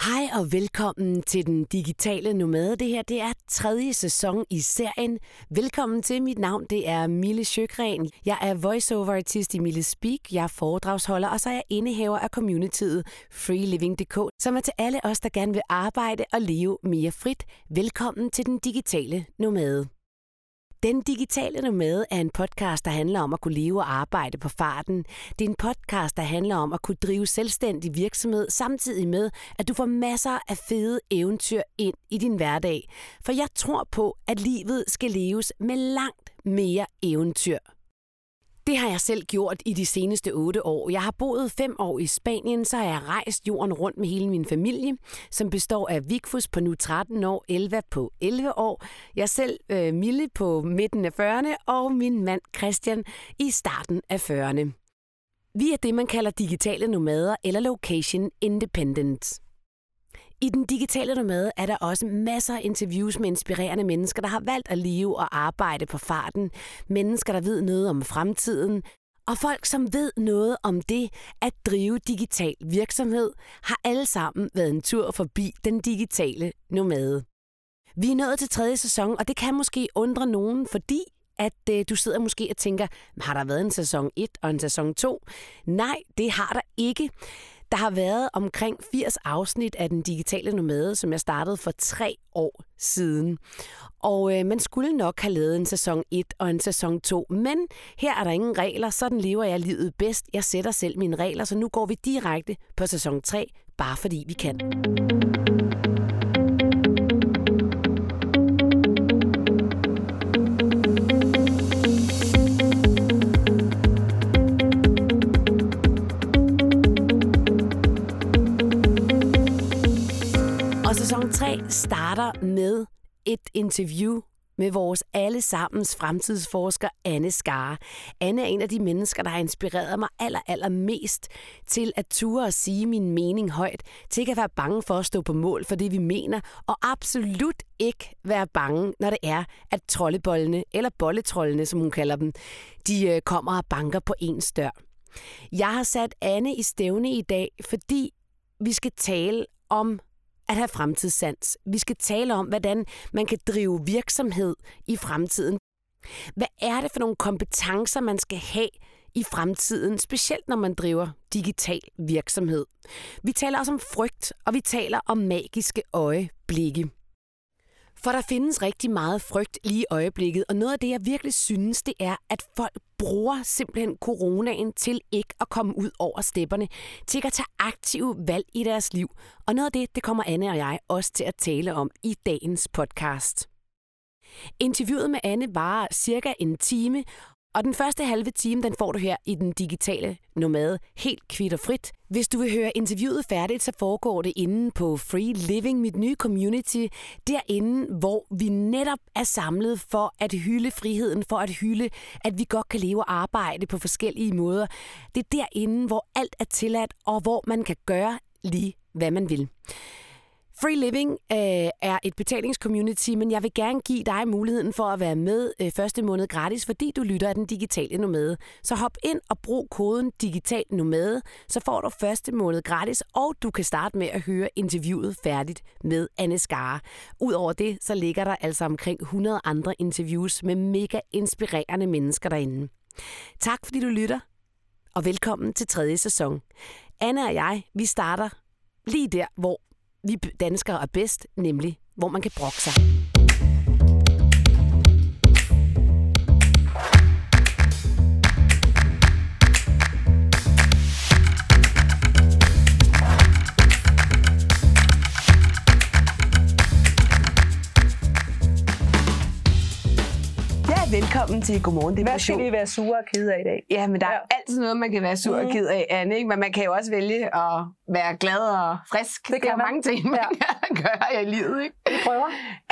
Hej og velkommen til den digitale nomade. Det her det er tredje sæson i serien. Velkommen til. Mit navn det er Mille Sjøgren. Jeg er voiceover-artist i Mille Speak. Jeg er foredragsholder, og så er jeg indehaver af communityet freeliving.dk, som er til alle os, der gerne vil arbejde og leve mere frit. Velkommen til den digitale nomade. Den digitale nomade er en podcast, der handler om at kunne leve og arbejde på farten. Det er en podcast, der handler om at kunne drive selvstændig virksomhed, samtidig med, at du får masser af fede eventyr ind i din hverdag. For jeg tror på, at livet skal leves med langt mere eventyr. Det har jeg selv gjort i de seneste otte år. Jeg har boet fem år i Spanien, så har jeg rejst jorden rundt med hele min familie, som består af Vigfus på nu 13 år, Elva på 11 år, jeg selv, øh, Mille, på midten af 40'erne, og min mand Christian i starten af 40'erne. Vi er det, man kalder digitale nomader eller location independent. I den digitale nomade er der også masser af interviews med inspirerende mennesker, der har valgt at leve og arbejde på farten. Mennesker, der ved noget om fremtiden. Og folk, som ved noget om det at drive digital virksomhed, har alle sammen været en tur forbi den digitale nomade. Vi er nået til tredje sæson, og det kan måske undre nogen, fordi at øh, du sidder måske og tænker, har der været en sæson 1 og en sæson 2? Nej, det har der ikke. Der har været omkring 80 afsnit af Den Digitale Nomade, som jeg startede for tre år siden. Og øh, man skulle nok have lavet en sæson 1 og en sæson 2, men her er der ingen regler, sådan lever jeg livet bedst. Jeg sætter selv mine regler, så nu går vi direkte på sæson 3, bare fordi vi kan. Sæson 3 starter med et interview med vores allesammens fremtidsforsker Anne Skare. Anne er en af de mennesker, der har inspireret mig aller, aller mest til at ture og sige min mening højt, til ikke at være bange for at stå på mål for det, vi mener, og absolut ikke være bange, når det er, at troldebollene, eller bolletrollene, som hun kalder dem, de øh, kommer og banker på ens dør. Jeg har sat Anne i stævne i dag, fordi vi skal tale om at have fremtidssans. Vi skal tale om, hvordan man kan drive virksomhed i fremtiden. Hvad er det for nogle kompetencer, man skal have i fremtiden, specielt når man driver digital virksomhed? Vi taler også om frygt, og vi taler om magiske øjeblikke. For der findes rigtig meget frygt lige i øjeblikket, og noget af det, jeg virkelig synes, det er, at folk bruger simpelthen coronaen til ikke at komme ud over stepperne, til at tage aktive valg i deres liv. Og noget af det, det kommer Anne og jeg også til at tale om i dagens podcast. Interviewet med Anne varer cirka en time, og den første halve time, den får du her i den digitale nomade, helt kvitt og frit. Hvis du vil høre interviewet færdigt, så foregår det inde på Free Living, mit nye community, derinde, hvor vi netop er samlet for at hylde friheden, for at hylde, at vi godt kan leve og arbejde på forskellige måder. Det er derinde, hvor alt er tilladt, og hvor man kan gøre lige, hvad man vil. Free Living øh, er et betalingscommunity, men jeg vil gerne give dig muligheden for at være med øh, første måned gratis, fordi du lytter af den digitale nomade. Så hop ind og brug koden digital nomade, så får du første måned gratis, og du kan starte med at høre interviewet færdigt med Anne Skare. Udover det, så ligger der altså omkring 100 andre interviews med mega inspirerende mennesker derinde. Tak fordi du lytter, og velkommen til tredje sæson. Anne og jeg, vi starter lige der, hvor vi danskere er bedst, nemlig hvor man kan brokke sig. Ja, velkommen til Godmorgen Hvad Depression. skal vi være sure og kede af i dag? Ja, men der er Ja. Altid noget, man kan være sur og Mhm. ked af, Anne, ikke? men man kan jo også vælge at være glad og frisk. Det er kan man. mange ting, man Ja. kan gøre i livet. Ikke? Vi prøver.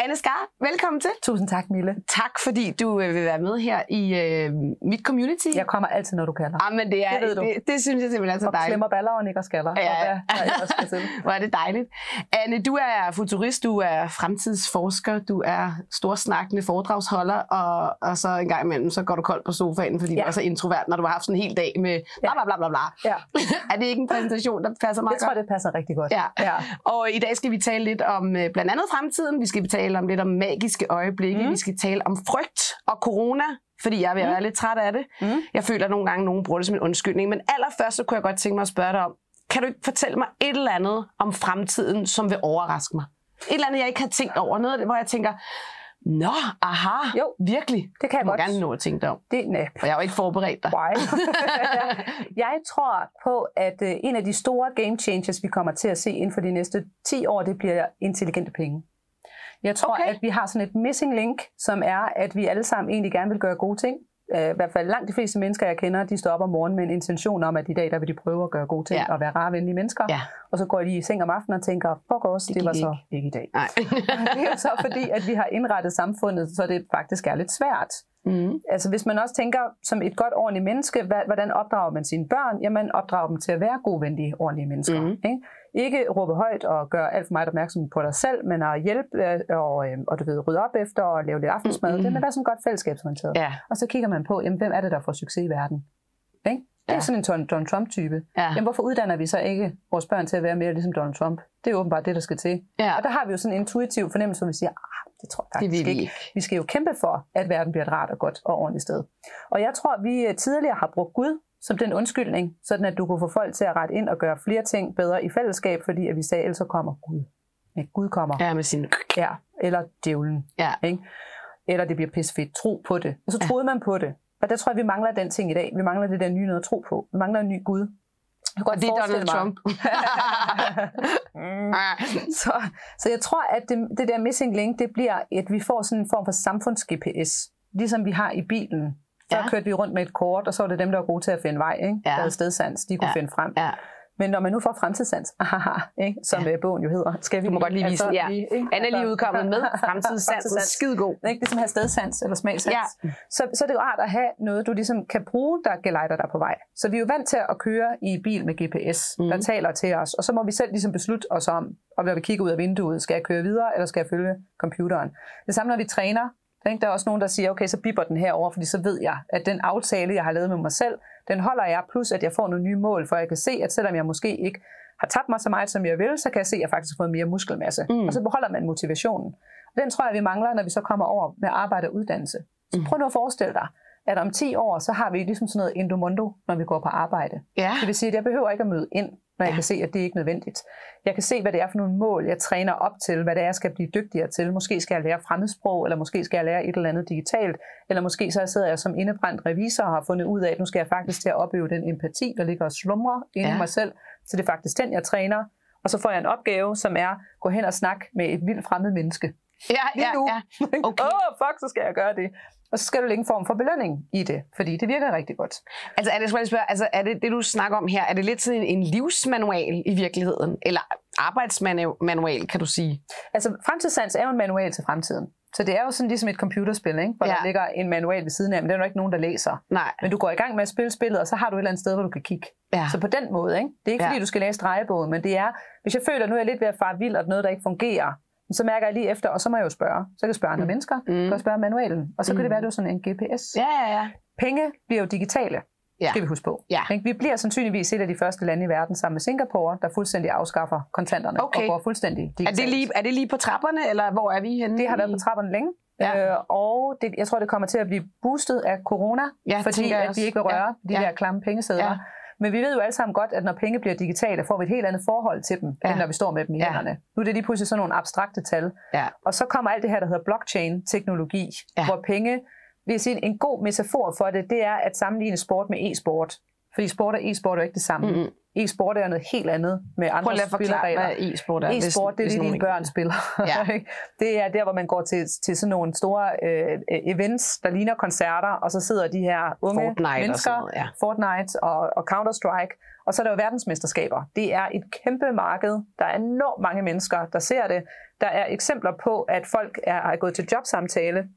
Anne Skar, velkommen til. Tusind tak, Mille. Tak, fordi du øh, vil være med her i øh, mit community. Jeg kommer altid, når du kalder. Ah, men det, er, Det ved du. det, det synes jeg simpelthen er så Og dejligt. klemmer baller og nikker skaller. Ja, Og hvad der. Hvor er det dejligt. Anne, du er futurist, du er fremtidsforsker, du er storsnakkende foredragsholder, og, og så en gang imellem, så går du koldt på sofaen, fordi. Ja. du er så introvert, når du har haft sådan en hel dag dag med bla bla bla bla bla. Ja. er det ikke en præsentation, der passer meget Jeg tror, godt? det passer rigtig godt. Ja. ja. Og i dag skal vi tale lidt om øh, blandt andet fremtiden. Vi skal tale om lidt om magiske øjeblikke. Mm. Mm. Vi skal tale om frygt og corona, fordi jeg er ved at Mm. være lidt træt af det. Mm. Jeg føler at nogle gange, at nogen bruger det som en undskyldning. Men allerførst så kunne jeg godt tænke mig at spørge dig om, kan du ikke fortælle mig et eller andet om fremtiden, som vil overraske mig? Et eller andet, jeg ikke har tænkt over. Noget af det, hvor jeg tænker, Nå, aha, Jo, virkelig. det kan jeg Du må godt. gerne nå at tænke dig om, Det, nej, for jeg har jo ikke forberedt dig. Why? jeg tror på, at øh, en af de store game changers, vi kommer til at se inden for de næste 10 år, det bliver intelligente penge. Jeg tror, okay. at vi har sådan et missing link, som er, at vi alle sammen egentlig gerne vil gøre gode ting. Øh, I hvert fald langt de fleste mennesker, jeg kender, de står op om morgenen med en intention om, at i dag der vil de prøve at gøre gode ting Ja. og være rare, venlige mennesker. Ja. Og så går de i seng om aftenen og tænker, fuck os, det, det var så ikke i dag. Nej. det er jo så fordi, at vi har indrettet samfundet, så det faktisk er lidt svært. mm. Altså hvis man også tænker som et godt, ordentligt menneske, hvordan opdrager man sine børn? Jamen opdrager dem til at være gode, venlige, ordentlige mennesker. Mhm. Ikke? Ikke råbe højt og gøre alt for meget opmærksom på dig selv, men at hjælpe øh, og, øh, og du ved, rydde op efter og lave lidt aftensmad. Mhm. Mm-hmm. Det med at være sådan godt fællesskabsorienteret. Ja, Og så kigger man på, jamen, hvem er det, der får succes i verden? Ikke? Det er Ja. sådan en Don- Donald Trump-type. ja. Jamen, hvorfor uddanner vi så ikke vores børn til at være mere ligesom Donald Trump? Det er åbenbart det, der skal til. ja. Og der har vi jo sådan en intuitiv fornemmelse, hvor vi siger, ah, det tror jeg Det faktisk vil vi ikke. ikke. Vi skal jo kæmpe for, at verden bliver et rart og godt og ordentligt sted. Og jeg tror, vi øh, tidligere har brugt Gud som den undskyldning, sådan at du kunne få folk til at rette ind og gøre flere ting bedre i fællesskab, fordi at vi sagde, ellers så kommer Gud. Ja, Gud kommer. Ja. Ja, med sin... ja. Eller djævlen. Ja. Ikke? Eller det bliver pissefedt. Tro på det. Og så Ja. troede man på det. Og der tror jeg, vi mangler den ting i dag. Vi mangler det der nye noget at tro på. Vi mangler en ny Gud. Jeg kan Og det er Donald mig- Trump. Mm. Så, så jeg tror, at det, det der missing link, det bliver, at vi får sådan en form for samfunds-GPS. Ligesom vi har i bilen. Så Ja. kørte vi rundt med et kort, og så var det dem, der var gode til at finde vej. Ikke? Ja. Der havde stedsans, de kunne Ja. finde frem. Ja. Men når man nu får fremtidssans, ahaha, ikke? som Ja. ja. bogen jo hedder, skal vi Du må godt lige vise den, ja. ikke? Anne er lige udkommet med fremtidssansen. Skide god. Ikke? Det er som have stedsans eller smagsans. Ja. Så, så er det jo rart at have noget, du ligesom kan bruge, der gelejder dig på vej. Så vi er jo vant til at køre i bil med GPS, Mhm. mm. der taler til os. Og så må vi selv ligesom beslutte os om, og når vi kigger ud af vinduet, skal jeg køre videre, eller skal jeg følge computeren? Det samme, når vi træner. Ikke? Der er også nogen, der siger, okay, så bipper den herover, fordi så ved jeg, at den aftale, jeg har lavet med mig selv, den holder jeg, plus at jeg får nogle nye mål, for jeg kan se, at selvom jeg måske ikke har tabt mig så meget, som jeg vil, så kan jeg se, at jeg faktisk har fået mere muskelmasse. Mm. Og så beholder man motivationen. Og den tror jeg, vi mangler, når vi så kommer over med arbejde og uddannelse. Så Mm. prøv nu at forestille dig, at om 10 år, så har vi ligesom sådan noget endomondo, når vi går på arbejde. Ja. Det vil sige, at jeg behøver ikke at møde ind, når jeg Ja. kan se, at det ikke er nødvendigt. Jeg kan se, hvad det er for nogle mål, jeg træner op til, hvad det er, jeg skal blive dygtigere til. Måske skal jeg lære fremmedsprog, eller måske skal jeg lære et eller andet digitalt, eller måske så sidder jeg som indebrændt revisor og har fundet ud af, at nu skal jeg faktisk til at opøve den empati, der ligger og slumrer inde Ja. i mig selv. Så det er faktisk den, jeg træner. Og så får jeg en opgave, som er gå hen og snakke med et vildt fremmed menneske. Ja, Lige ja, nu. ja. Okay. Åh, oh, fuck, så skal jeg gøre det. Og så skal du lægge en form for belønning i det, fordi det virker rigtig godt. Altså, er det, skal jeg spørge, altså, er det det, du snakker om her, er det lidt sådan en, livsmanual i virkeligheden? Eller arbejdsmanual, kan du sige? Altså, fremtidssans er jo en manual til fremtiden. Så det er jo sådan ligesom et computerspil, ikke? hvor ja. der ligger en manual ved siden af, men det er jo ikke nogen, der læser. Nej. Men du går i gang med at spille spillet, og så har du et eller andet sted, hvor du kan kigge. Ja. Så på den måde, ikke? det er ikke Ja. fordi, du skal læse drejebogen, men det er, hvis jeg føler, at nu er jeg lidt ved at fare vild, og noget, der ikke fungerer, så mærker jeg lige efter, og så må jeg jo spørge. Så kan jeg spørge andre Mm. mennesker, Mm. mm. kan jeg spørge manualen, og så kan Mm. det være, at det er sådan en GPS. Ja, ja, ja. Penge bliver jo digitale, Ja. skal vi huske på. Ja. Ikke? Vi bliver sandsynligvis et af de første lande i verden sammen med Singapore, der fuldstændig afskaffer kontanterne Okay. og går fuldstændig Er digitalt. det, lige, er det lige på trapperne, eller hvor er vi henne? Det har været på trapperne længe, Ja. øh, og det, jeg tror, det kommer til at blive boostet af corona, Ja, fordi at vi ikke vil røre Ja. de Ja. der klamme pengesedler. Ja. Men vi ved jo alle sammen godt, at når penge bliver digitale, får vi et helt andet forhold til dem, Ja. end når vi står med dem i Ja. hænderne. Nu er det lige pludselig sådan nogle abstrakte tal. Ja. Og så kommer alt det her, der hedder blockchain-teknologi, ja. hvor penge, vil jeg sige, en god metafor for det, det er at sammenligne sport med e-sport. Fordi sport og e-sport er jo ikke det samme. Mm-mm. E-sport er noget helt andet med andre Prøv at spilleregler. hvad e-sport er. hvis- E-sport, det er hvis det, dine børn spiller. Ja. Det er der, hvor man går til, til sådan nogle store øh, events, der ligner koncerter, og så sidder de her unge Fortnite og mennesker, sådan noget, ja. Fortnite og, og Counter-Strike, og så er der jo verdensmesterskaber. Det er et kæmpe marked. Der er enormt mange mennesker, der ser det. Der er eksempler på, at folk er, er gået til jobsamtale,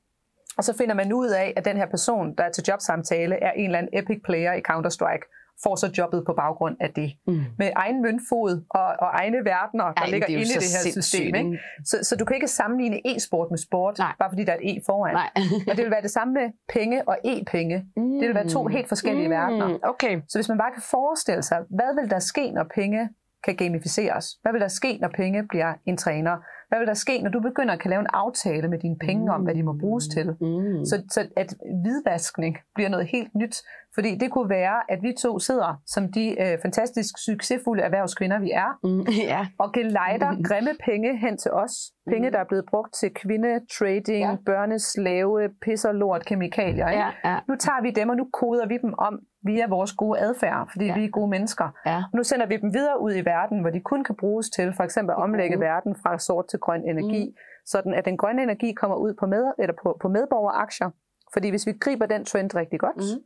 og så finder man ud af, at den her person, der er til jobsamtale, er en eller anden epic player i Counter-Strike. får så jobbet på baggrund af det. Mm. Med egen møntfod og, og egne verdener, der Ej, ligger er inde i det her sindssygt, system. ikke? Ikke? Så, så du kan ikke sammenligne e-sport med sport, Nej. bare fordi der er et e foran. Nej. og det vil være det samme med penge og e-penge. Mm. Det vil være to helt forskellige mm. verdener. Okay. Så hvis man bare kan forestille sig, hvad vil der ske, når penge kan gamificeres? Hvad vil der ske, når penge bliver en træner? Hvad vil der ske, når du begynder at kan lave en aftale med dine penge om, hvad de må bruges til? Mm. Så, så at hvidvaskning bliver noget helt nyt. Fordi det kunne være, at vi to sidder som de øh, fantastisk succesfulde erhvervskvinder, vi er, Mm. Ja. og gelejder grimme penge hen til os. Penge, der er blevet brugt til kvinde, trading, Ja. børneslave, pisser, lort, kemikalier. Ikke? Ja, ja. Nu tager vi dem, og nu koder vi dem om via vores gode adfærd, fordi Ja. ja. vi er gode mennesker. Ja. Nu sender vi dem videre ud i verden, hvor de kun kan bruges til for eksempel at omlægge verden fra sort til grøn energi, mm. sådan at den grønne energi kommer ud på, med, eller på, på medborgeraktier. Fordi hvis vi griber den trend rigtig godt, Mm.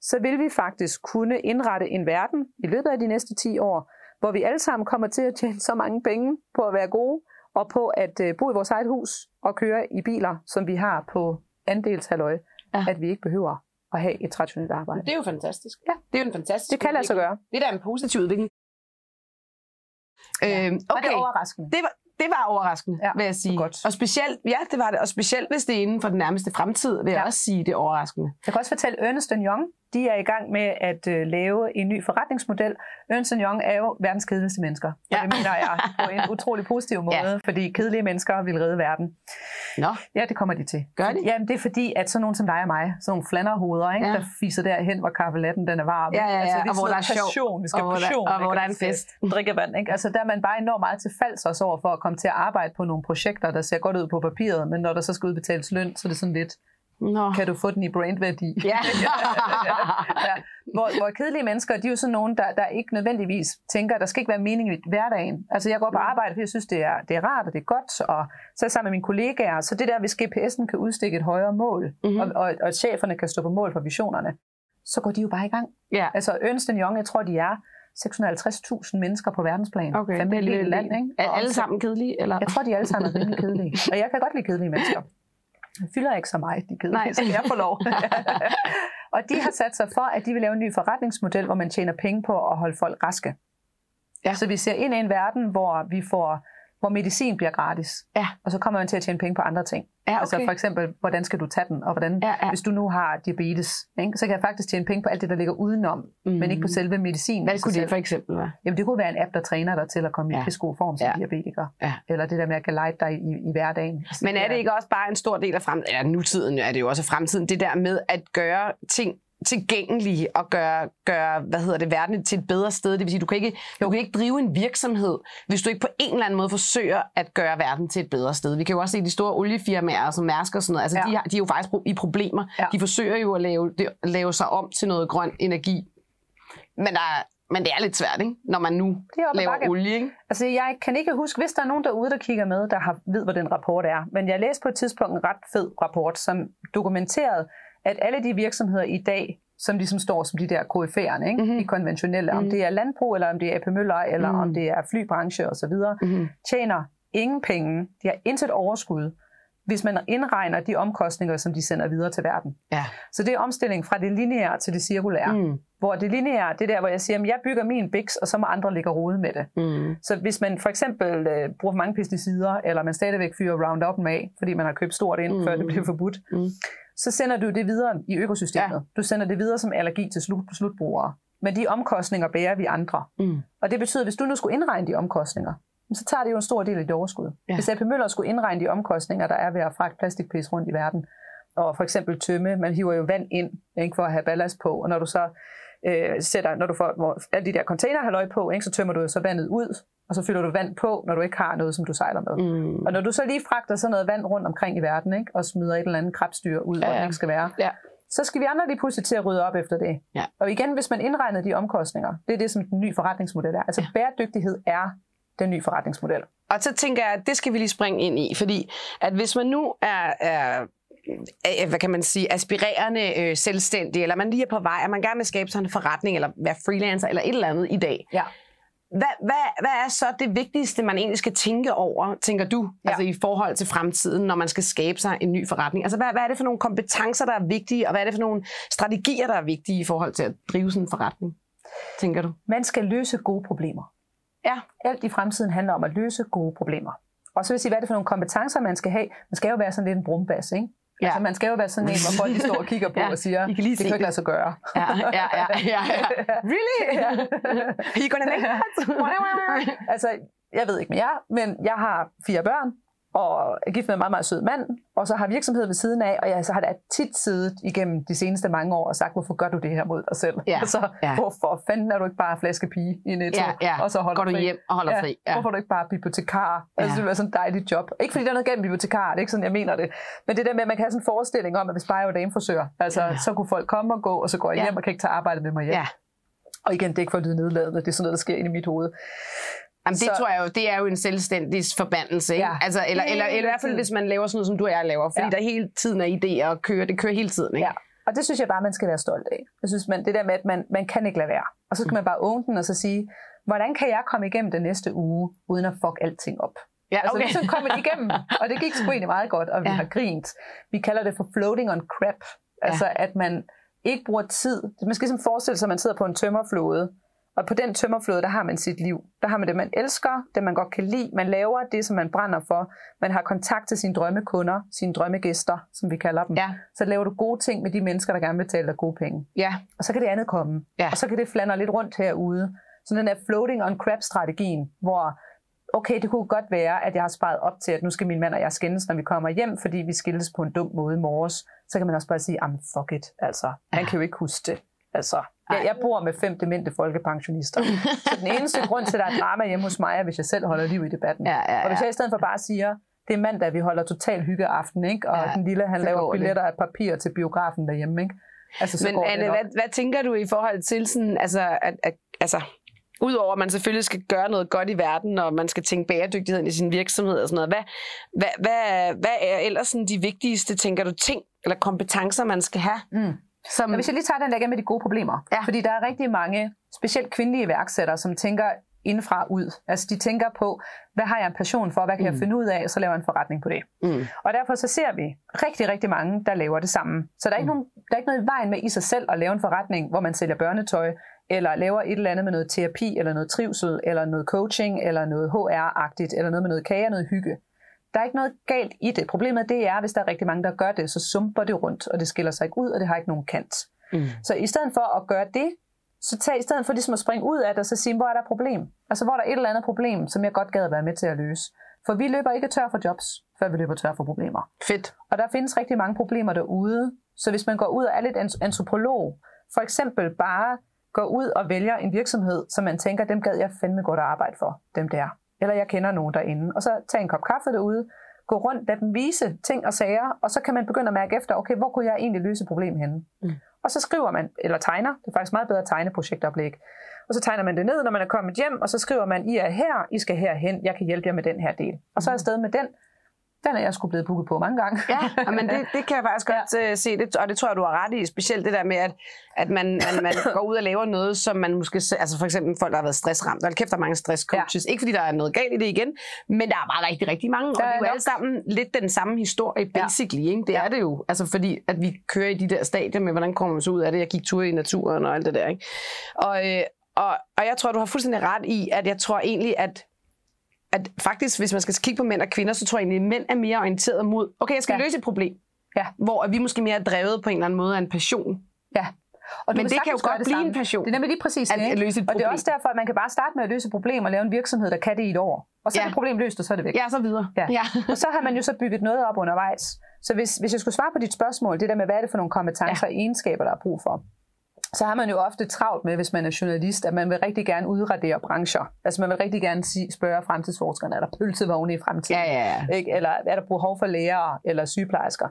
så vil vi faktisk kunne indrette en verden i løbet af de næste 10 år, hvor vi alle sammen kommer til at tjene så mange penge på at være gode, og på at øh, bo i vores eget hus og køre i biler, som vi har på andelshaløje, Ja. at vi ikke behøver at have et traditionelt arbejde. Det er jo fantastisk. Ja. Det er jo en fantastisk Det kan lade sig gøre. Det er da en positiv udvikling. Ja. Øhm, det okay. er overraskende. Det var, det var overraskende, ja, vil jeg sige. godt. Og specielt, ja, det var det. Og specielt, hvis det er inden for den nærmeste fremtid, vil jeg Ja. også sige, det er overraskende. Jeg kan også fortælle, at Ernst Young de er i gang med at øh, lave en ny forretningsmodel. Ernst Young er jo verdens kedeligste mennesker. Ja. Og det mener jeg på en utrolig positiv måde, Ja. ja. fordi kedelige mennesker vil redde verden. Nå, Ja, det kommer de til. Gør de? Jamen, det er fordi, at sådan nogen som dig og mig, sådan nogle flanderhoveder, ikke, Ja. ja. der fiser derhen, hvor kaffelatten den er varm. Ja, ja, ja, Altså, det og hvor der er passion. Vi skal Og hvor der- passion. og hvor der er en fest. Drikke vand. Ikke? Altså, der er man bare enormt meget til falds også over for at komme til at arbejde på nogle projekter, der ser godt ud på papiret, men når der så skal udbetales løn, så er det sådan lidt, Nå. kan du få den i brandværdi? Ja. ja. Hvor, hvor kedelige mennesker, de er jo sådan nogen, der, der ikke nødvendigvis tænker, at der skal ikke være mening i hverdagen. Altså jeg går på arbejde, fordi jeg synes, det er, det er rart, og det er godt, og så er jeg sammen med mine kollegaer. Så det der, hvis GPS'en kan udstikke et højere mål, Mhm. mm-hmm. og, og, og cheferne kan stå på mål for visionerne, så går de jo bare i gang. ja. Altså Ernst Young, jeg tror, de er 650.000 mennesker på verdensplan. Okay, Fandme det er et lille land, ikke? Er alle sammen kedelige? Eller? jeg tror, de alle sammen er rimelig kedelige. Og jeg kan godt lide kedelige mennesker. Jeg fylder ikke så meget, de er kedelige, Nej. så jeg får lov. og de har sat sig for, at de vil lave en ny forretningsmodel, hvor man tjener penge på at holde folk raske. Ja. Så vi ser ind i en verden, hvor vi får hvor medicin bliver gratis. Ja. Og så kommer man til at tjene penge på andre ting. Ja, Altså okay. for eksempel, hvordan skal du tage den, og hvordan, Ja, ja. hvis du nu har diabetes, ikke, så kan jeg faktisk tjene penge på alt det, der ligger udenom, mm. men ikke på selve medicinen. Hvad kunne det for eksempel være? Jamen, det kunne være en app, der træner dig til at komme Ja. i pissegod form som Ja. diabetiker. Ja. Eller det der med at guide dig i, i hverdagen. Altså, Men er det ikke også bare en stor del af fremtiden, ja, nutiden er det jo også fremtiden, det der med at gøre ting tilgængelige og gøre, gøre hvad hedder det, verden til et bedre sted. Det vil sige, du kan, ikke, du kan ikke drive en virksomhed, hvis du ikke på en eller anden måde forsøger at gøre verden til et bedre sted. Vi kan jo også se de store oliefirmaer som Mærsk og sådan noget. Altså, Ja. de, har, de er jo faktisk i problemer. Ja. De forsøger jo at lave, lave sig om til noget grøn energi. Men, der, er- men det er lidt svært, ikke? når man nu er laver bakke. olie. Ikke? Altså, jeg kan ikke huske, hvis der er nogen derude, der kigger med, der har, ved, hvad den rapport er. Men jeg læste på et tidspunkt en ret fed rapport, som dokumenterede, at alle de virksomheder i dag, som ligesom står som de der KF'erne, ikke? Mhm. Mm-hmm. de konventionelle, om Mhm. det er landbrug, eller om det er AP Møller, eller Mhm. om det er flybranche osv., Mm-hmm. tjener ingen penge, de har intet overskud, hvis man indregner de omkostninger, som de sender videre til verden. Ja. Så det er omstilling fra det lineære til det cirkulære. Mm. Hvor det lineære, det er der, hvor jeg siger, at jeg bygger min biks, og så må andre ligge og rode med det. Mm. Så hvis man for eksempel øh, bruger for mange pesticider, eller man stadigvæk fyrer Roundup af, fordi man har købt stort ind, mm. før det bliver forbudt, Mm. Så sender du det videre i økosystemet. Ja. Du sender det videre som allergi til slut, slutbrugere. Men de omkostninger bærer vi andre. Mm. Og det betyder, at hvis du nu skulle indregne de omkostninger, så tager det jo en stor del af dit overskud. Ja. Hvis AP Møller skulle indregne de omkostninger, der er ved at fragte plastikpis rundt i verden, og for eksempel tømme, man hiver jo vand ind ikke, for at have ballast på, og når du så øh, sætter, når du får hvor, alle de der container på, ikke, så tømmer du så vandet ud, og så fylder du vand på, når du ikke har noget, som du sejler med. Mm. Og når du så lige fragter sådan noget vand rundt omkring i verden, ikke, og smider et eller andet krabstyr ud, ja, hvor den ikke skal være, Ja. så skal vi andre lige pludselig til at rydde op efter det. Ja. Og igen, hvis man indregner de omkostninger, det er det, som den nye forretningsmodel er. Altså ja. bæredygtighed er den nye forretningsmodel. Og så tænker jeg, at det skal vi lige springe ind i, fordi at hvis man nu er er, hvad kan man sige, aspirerende øh, selvstændig, eller man lige er på vej, og man gerne vil skabe sådan en forretning, eller være freelancer, eller et eller andet i dag. Ja. Hvad, hvad, hvad er så det vigtigste, man egentlig skal tænke over, tænker du, ja. Ja. altså i forhold til fremtiden, når man skal skabe sig en ny forretning? Altså hvad, hvad er det for nogle kompetencer, der er vigtige, og hvad er det for nogle strategier, der er vigtige i forhold til at drive sådan en forretning? tænker du? Man skal løse gode problemer. Ja. Alt i fremtiden handler om at løse gode problemer. Og så vil jeg sige, hvad er det for nogle kompetencer, man skal have? Man skal jo være sådan lidt en brumbas, ikke? Ja. Altså, man skal jo være sådan en, hvor folk de står og kigger på Ja, og siger, I kan lige det kan ikke det." lade sig gøre. Ja, ja, ja, ja, ja. Really? Are you gonna make that? altså, jeg ved ikke med jer, men jeg har fire børn, og er gift med en meget, meget sød mand, og så har virksomhed ved siden af, og jeg så har da tit siddet igennem de seneste mange år og sagt, hvorfor gør du det her mod dig selv? Ja, Altså, ja. hvorfor fanden er du ikke bare flaskepige i Netto, Ja, ja. og så holder Går du fri? hjem og holder ja, fri? Ja. Hvorfor er du ikke bare bibliotekar? Altså, Ja. det vil være sådan et dejligt job. Ikke fordi der er noget med bibliotekar, det er ikke sådan, jeg mener det. Men det der med, at man kan have sådan en forestilling om, at hvis bare jeg var damefrisør, altså, Ja. så kunne folk komme og gå, og så går jeg Ja. hjem og kan ikke tage arbejde med mig hjem. Ja. Og igen, det er ikke for at lyde nedladende, det er sådan noget, der sker inde i mit hoved. Jamen, det Så- tror jeg jo, det er jo en selvstændig forbandelse, ikke? Ja. Altså, eller, eller, eller, i hvert fald, hvis man laver sådan noget, som du og jeg laver, fordi Ja. der hele tiden er idéer og kører, det kører hele tiden, ikke? Ja. Og det synes jeg bare, man skal være stolt af. Jeg synes, man, det der med, at man, man kan ikke lade være. Og så skal man bare åbne den og så sige, hvordan kan jeg komme igennem den næste uge, uden at fuck alting op? Ja, Altså, okay. okay. så kommer det igennem, og det gik sgu egentlig meget godt, og vi ja. har grint. Vi kalder det for floating on crap. Altså, ja. at man ikke bruger tid. Man skal ligesom forestille sig, at man sidder på en tømmerflåde, og på den tømmerflåde, der har man sit liv. Der har man det, man elsker, det man godt kan lide. Man laver det, som man brænder for. Man har kontakt til sine drømmekunder, sine drømmegæster, som vi kalder dem. Ja. Så laver du gode ting med de mennesker, der gerne vil betale dig gode penge. Ja, Og så kan det andet komme. Ja. Og så kan det flander lidt rundt herude. Så den der floating on crap-strategien, hvor okay, det kunne godt være, at jeg har sparet op til, at nu skal min mand og jeg skændes, når vi kommer hjem, fordi vi skildes på en dum måde i morges. Så kan man også bare sige, am fuck it, altså. Man kan jo ikke huske det. Altså, jeg, jeg bor med fem demente folkepensionister. så den eneste grund til, at der er drama hjemme hos mig, er, hvis jeg selv holder liv i debatten. Ja, ja, Og hvis ja. jeg i stedet for bare siger, det er mandag, vi holder total hyggeaften, ikke? og Ja, ja, den lille, han laver billetter af papir til biografen derhjemme. Ikke? Altså, så Men Anne, hvad, hvad tænker du i forhold til sådan, altså, at, at, altså, Udover at man selvfølgelig skal gøre noget godt i verden, og man skal tænke bæredygtigheden i sin virksomhed og sådan noget, hvad, hvad, hvad, hvad er ellers sådan de vigtigste, tænker du, ting eller kompetencer, man skal have? Mm. Som, Men hvis jeg lige tager den der igen med de gode problemer. Ja. Fordi der er rigtig mange, specielt kvindelige iværksættere, som tænker indfra ud. Altså de tænker på, hvad har jeg en passion for, hvad kan mm. jeg finde ud af, og så laver jeg en forretning på det. mm, Og derfor så ser vi rigtig, rigtig mange, der laver det samme. Så der er, ikke Mm. nogen, der er ikke noget i vejen med i sig selv at lave en forretning, hvor man sælger børnetøj, eller laver et eller andet med noget terapi, eller noget trivsel, eller noget coaching, eller noget HR-agtigt, eller noget med noget kage og noget hygge. Der er ikke noget galt i det. Problemet det er, hvis der er rigtig mange, der gør det, så sumper det rundt, og det skiller sig ikke ud, og det har ikke nogen kant. mm, Så i stedet for at gøre det, så tag i stedet for ligesom at springe ud af det, og så sige, hvor er der et problem? Altså, hvor er der et eller andet problem, som jeg godt gad være med til at løse? For vi løber ikke tør for jobs, før vi løber tør for problemer. fedt. Og der findes rigtig mange problemer derude. Så hvis man går ud og er lidt an- antropolog, for eksempel bare går ud og vælger en virksomhed, som man tænker, dem gad jeg fandme godt at arbejde for, dem der. Eller jeg kender nogen derinde. Og så tag en kop kaffe derude, gå rundt, lad dem vise ting og sager, og så kan man begynde at mærke efter, okay, hvor kunne jeg egentlig løse problemet henne? Mm. Og så skriver man, eller tegner, det er faktisk meget bedre tegneprojektoplæg, og så tegner man det ned, når man er kommet hjem, og så skriver man, I er her, I skal herhen, jeg kan hjælpe jer med den her del. Og så er jeg afsted med den. Den er jeg sgu blevet booket på mange gange. Ja, men det, det kan jeg faktisk godt ja. se, det, og det tror jeg, du har ret i, specielt det der med, at, at man, man, man går ud og laver noget, som man måske, altså for eksempel folk, der har været stressramt, og kæft, der er mange stresscoaches, ja. ikke fordi der er noget galt i det igen, men der er bare rigtig, rigtig mange, og Der det er er jo nok. alle sammen lidt den samme historie, basically, ikke? det Ja. er det jo, altså fordi, at vi kører i de der stadier med, hvordan kommer man så ud af det, jeg gik tur i naturen og alt det der, ikke? Og, øh, og, og jeg tror, du har fuldstændig ret i, at jeg tror egentlig, at at faktisk, hvis man skal kigge på mænd og kvinder, så tror jeg egentlig, at mænd er mere orienteret mod, okay, jeg skal ja. Ja. løse et problem. Ja. Hvor er vi måske mere drevet på en eller anden måde af en passion. Ja. Og Men det kan jo godt blive en passion. Det er nemlig lige præcis At- det. at løse et Og det er problem. også derfor, at man kan bare starte med at løse et problem og lave en virksomhed, der kan det i et år. Og så er Ja. det problem løst, og så er det væk. Ja, så videre. Ja. ja. Og så har man jo så bygget noget op undervejs. Så hvis, hvis jeg skulle svare på dit spørgsmål, det der med, hvad er det for nogle kompetencer og egenskaber, der er brug for, så har man jo ofte travlt med, hvis man er journalist, at man vil rigtig gerne udradere brancher. Altså man vil rigtig gerne sige, spørge fremtidsforskerne, er der pølsevogne i fremtiden? Ja, ja, ja. Ikke? Eller er der behov for lærere eller sygeplejersker?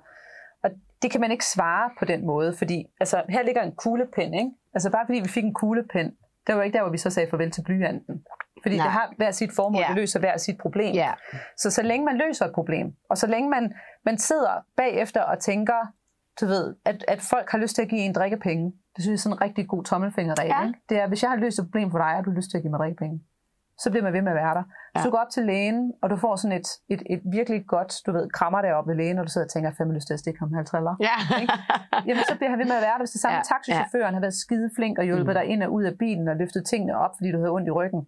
Og det kan man ikke svare på den måde, fordi altså, her ligger en kuglepen. Ikke? Altså bare fordi vi fik en kuglepen, det var ikke der, hvor vi så sagde farvel til blyanten. Fordi. Nej. det har hver sit formål, Ja. det løser hver sit problem. Ja. Så så længe man løser et problem, og så længe man, man sidder bagefter og tænker, du ved, at, at folk har lyst til at give en drikkepenge, det synes jeg er sådan en rigtig god tommelfingerregel. Ja. Ikke? Det er, hvis jeg har løst et problem for dig, har du lyst til at give mig drikkepenge. så bliver man ved med at være der. Ja. Ja. Så du går op til lægen, og du får sådan et, et, et virkelig godt, du ved, krammer deroppe ved lægen, og du sidder og tænker, fem lyst til at stikke ham her triller. Ja. Jamen, så bliver han ved med at være der. Hvis det samme Ja, ja. taxichaufføren har været skide flink og hjulpet mm. dig ind og ud af bilen og løftet tingene op, fordi du havde ondt i ryggen,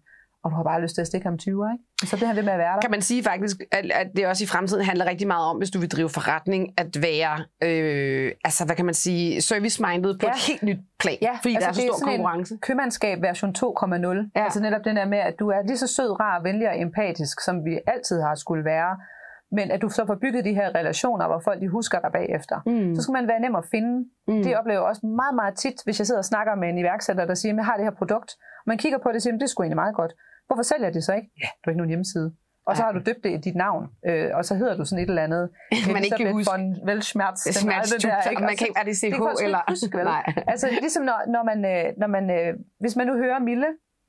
og du har bare lyst til at stikke ham 20, ikke? Så bliver han ved med at være der. kan man sige faktisk, at, at det også i fremtiden handler rigtig meget om, hvis du vil drive forretning, at være, øh, altså hvad kan man sige, service-minded på Ja. et helt nyt plan, Ja, fordi altså, der er så det er stor sådan en- konkurrence. købmandskab version 2.0. Ja. Altså netop den der med, at du er lige så sød, rar, venlig og empatisk, som vi altid har skulle være. Men at du så får bygget de her relationer, hvor folk de husker dig bagefter. Mm. Så skal man være nem at finde. Mm. Mm. Det oplever jeg også meget, meget tit, hvis jeg sidder og snakker med en iværksætter, der siger, at jeg har det her produkt. Og man kigger på det og siger, at det er sgu egentlig meget godt. Hvorfor sælger det så ikke? Ja, du har ikke nogen hjemmeside. Og så har du døbt det i dit navn, øh, og så hedder du sådan et eller andet. Man ikke kan huske. Von Weltschmerz. Det smager stort, man kan ikke, er det CH det kan eller... ikke huske, vel? Nej. Altså ligesom når, når man, øh, når man øh, hvis man nu hører Mille,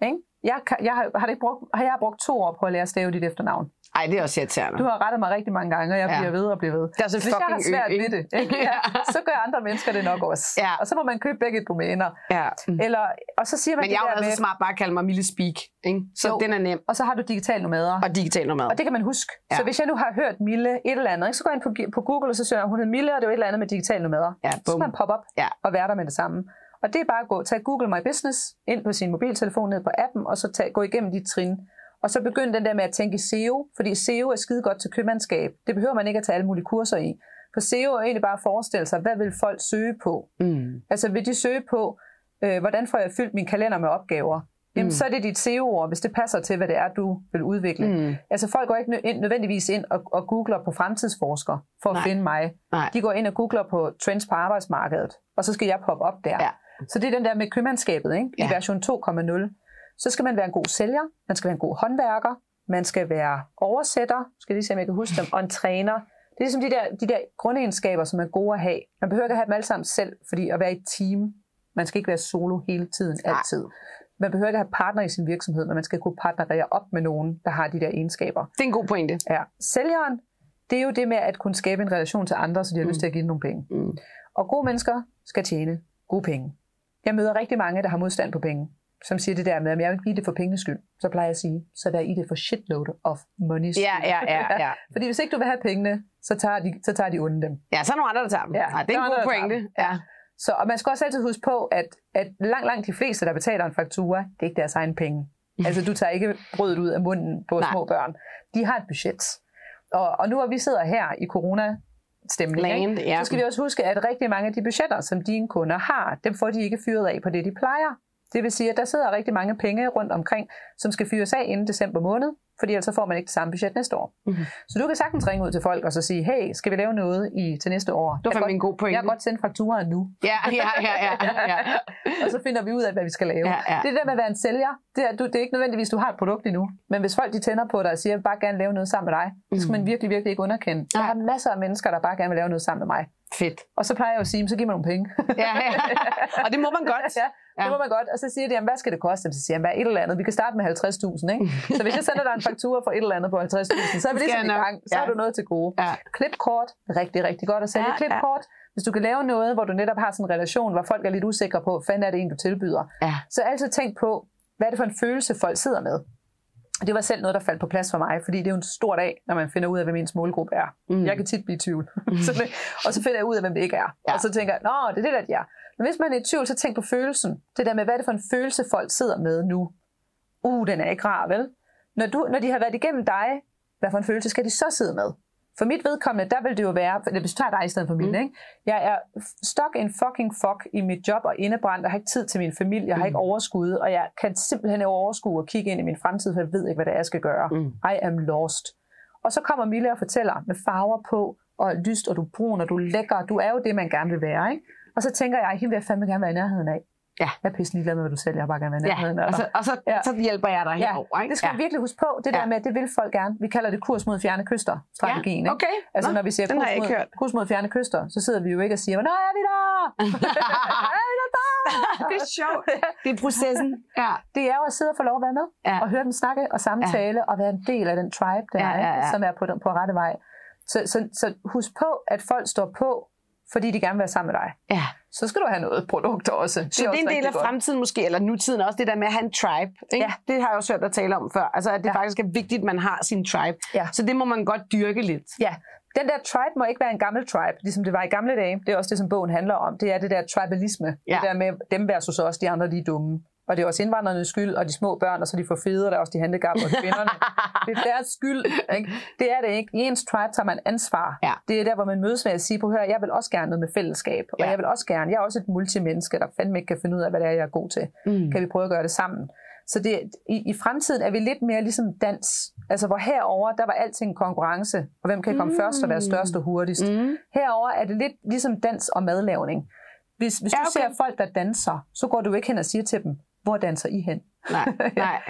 ikke? Jeg, kan, jeg, har, har, det brugt, har jeg brugt to år på at lære at stave dit efternavn. Ej, det er også irriterende. Du har rettet mig rigtig mange gange, og jeg Ja. bliver ved og bliver ved. Det er et Hvis jeg har ø, svært ikke? ved det, ikke? Ja, så gør andre mennesker det nok også. Ja. Og så må man købe begge domæner. Ja. Mm. Eller, og så siger man Men det jeg er jo altså smart bare at kalde mig Mille Speak, ikke? Så Jo. den er nem. og så har du digital nomader. Og digital nomad. Og det kan man huske. Ja. Så hvis jeg nu har hørt Mille et eller andet, ikke, så går jeg ind på, på Google, og så søger jeg, hun hed Mille, og det var et eller andet med digital nomader. Ja, så kan man poppe op Ja. og være der med det samme. Og det er bare at gå, tage Google My Business ind på sin mobiltelefon, ned på appen, og så tage, gå igennem de trin. Og så begynde den der med at tænke SEO, fordi SEO er skide godt til købmandskab. Det behøver man ikke at tage alle mulige kurser i. For SEO er egentlig bare at forestille sig, hvad vil folk søge på? Mm. Altså vil de søge på, øh, hvordan får jeg fyldt min kalender med opgaver? Jamen, Mm. så er det dit SEO-ord, hvis det passer til, hvad det er, du vil udvikle. Mm. Altså folk går ikke nø- ind, nødvendigvis ind og, og googler på fremtidsforsker for at Nej. finde mig. Nej. De går ind og googler på trends på arbejdsmarkedet, og så skal jeg poppe op der. Ja. Så det er den der med købmandskabet ikke? Ja. i version 2.0. Så skal man være en god sælger, man skal være en god håndværker, man skal være oversætter, skal lige se, om jeg kan huske dem, og en træner. Det er ligesom de der, de der grundegenskaber, som er gode at have. Man behøver ikke at have dem alle sammen selv, fordi at være i team, man skal ikke være solo hele tiden, Nej. altid. Man behøver ikke at have partner i sin virksomhed, men man skal kunne partnerere op med nogen, der har de der egenskaber. Det er en god pointe. Ja. Sælgeren, det er jo det med at kunne skabe en relation til andre, så de har Mm. lyst til at give nogle penge. Mm. Og gode mennesker skal tjene gode penge. Jeg møder rigtig mange, der har modstand på penge, som siger det der med, at jeg vil ikke give det for pengenes skyld. Så plejer jeg at sige, så vær i det for shitload of money. Ja, ja, ja, ja. Fordi hvis ikke du vil have pengene, så tager de, så tager de onde dem. Ja, så er nogle andre, der tager dem. Ja, Ja, det er en god pointe. Ja. Så, og man skal også altid huske på, at, at langt, langt de fleste, der betaler en faktura, det er ikke deres egen penge. Altså, du tager ikke brødet ud af munden på Nej. små børn. De har et budget. Og, og nu hvor vi sidder her i corona stemning, Land, ikke? ja. så skal vi også huske, at rigtig mange af de budgetter, som dine kunder har, dem får de ikke fyret af på det, de plejer. Det vil sige, at der sidder rigtig mange penge rundt omkring, som skal fyres af inden december måned, fordi ellers så får man ikke det samme budget næste år. Mhm. Så du kan sagtens ringe ud til folk og så sige, hey, skal vi lave noget i, til næste år? Det var Jeg en god pointe. jeg kan godt sende fakturaen nu. Ja, ja, ja, ja, ja, ja. og så finder vi ud af, hvad vi skal lave. Ja, ja. Det der med at være en sælger, det er, du, det er ikke nødvendigvis, du har et produkt endnu. Men hvis folk de tænder på dig og siger, at bare gerne lave noget sammen med dig, det skal man virkelig, virkelig ikke underkende. Jeg Nej. har masser af mennesker, der bare gerne vil lave noget sammen med mig. Fedt. Og så plejer jeg jo at sige, så giv mig nogle penge. Ja, ja. Og det må man godt. ja, det Ja. må man godt. Og så siger de, jamen, hvad skal det koste? Så siger jeg, hvad et eller andet? Vi kan starte med 50.000, ikke? Så hvis jeg sender dig en faktura for et eller andet på 50.000, så er vi ligesom i gang. Så Ja. har du noget til gode. Ja. Klipkort, rigtig, rigtig godt at sælge Ja, ja, klipkort. Hvis du kan lave noget, hvor du netop har sådan en relation, hvor folk er lidt usikre på, hvad er det en, du tilbyder, Ja. så altid tænk på, hvad er det for en følelse, folk sidder med. Og Det var selv noget, der faldt på plads for mig, fordi det er jo en stor dag, når man finder ud af, hvem ens målgruppe er. Mm. Mm. Jeg kan tit blive i tvivl. det, og så finder jeg ud af, hvem det ikke er. Ja. Ja. Og så tænker jeg, nå, det er det, der de er. Men hvis man er i tvivl, så tænk på følelsen. Det der med, hvad er det for en følelse, folk sidder med nu? Uh, den er ikke rar, vel? Når, du, når de har været igennem dig, hvad for en følelse skal de så sidde med? For mit vedkommende, der vil det jo være, hvis du tager dig i stedet for min, Mm. ikke? jeg er stuck in fucking fuck i mit job og indebrændt, jeg har ikke tid til min familie, jeg har Mm. ikke overskud, og jeg kan simpelthen ikke overskue og kigge ind i min fremtid, for jeg ved ikke, hvad det er, jeg skal gøre. Mm. I am lost. Og så kommer Mille og fortæller med farver på, og lyst, og du er brun, og du er lækker, du er jo det, man gerne vil være, ikke? Og så tænker jeg, hende vil jeg fandme gerne være i nærheden af. Ja. Jeg er pisse ligeglad med, hvad du sælger, jeg bare gerne være i Ja, nærheden af og så, og så, Ja. så hjælper jeg dig Ja, herover, ikke? det skal ja. vi virkelig huske på. Det der Ja. med, at det vil folk gerne. Vi kalder det kurs mod fjerne kyster, strategien. Ja, ikke? okay. Altså Nå, når vi siger kurs ikke mod, hørt. kurs mod fjerne kyster, så sidder vi jo ikke og siger, nej, er vi der? er vi der? det er sjovt. Det er processen. Ja. Det er jo at sidde og få lov at være med, Ja. og høre dem snakke og samtale, og være en del af den tribe, der Ja, er, ja, ja. som er på, den- på rette vej. Så, så, så husk på, at folk står på fordi de gerne vil være sammen med dig. Ja. Så skal du have noget produkt også. Så det er, en del af godt. fremtiden måske, eller nutiden også, det der med at have en tribe. Ikke? Ja. Det har jeg også hørt dig tale om før. Altså, at det Ja. faktisk er vigtigt, at man har sin tribe. Ja. Så det må man godt dyrke lidt. Ja, den der tribe må ikke være en gammel tribe, ligesom det var i gamle dage. Det er også det, som bogen handler om. Det er det der tribalisme. Ja. Det der med dem versus os, de andre de er dumme. Og det er også indvandrernes skyld, og de små børn, og så de får federe, der er også de handicappede og kvinderne. det er deres skyld. Ikke? Det er det ikke. I ens tribe tager man ansvar. Ja. Det er der, hvor man mødes med at sige, på hør, jeg vil også gerne noget med fællesskab. Og Ja. jeg vil også gerne, jeg er også et multimenneske, der fandme ikke kan finde ud af, hvad det er, jeg er god til. Mm. Kan vi prøve at gøre det sammen? Så det, i, i fremtiden er vi lidt mere ligesom dans. Altså hvor herover der var alting konkurrence, og hvem kan komme mm. først og være størst og hurtigst. Mm. Herover er det lidt ligesom dans og madlavning. Hvis, hvis Ja, du okay. ser folk, der danser, så går du ikke hen og siger til dem, hvor danser I hen? Nej, nej.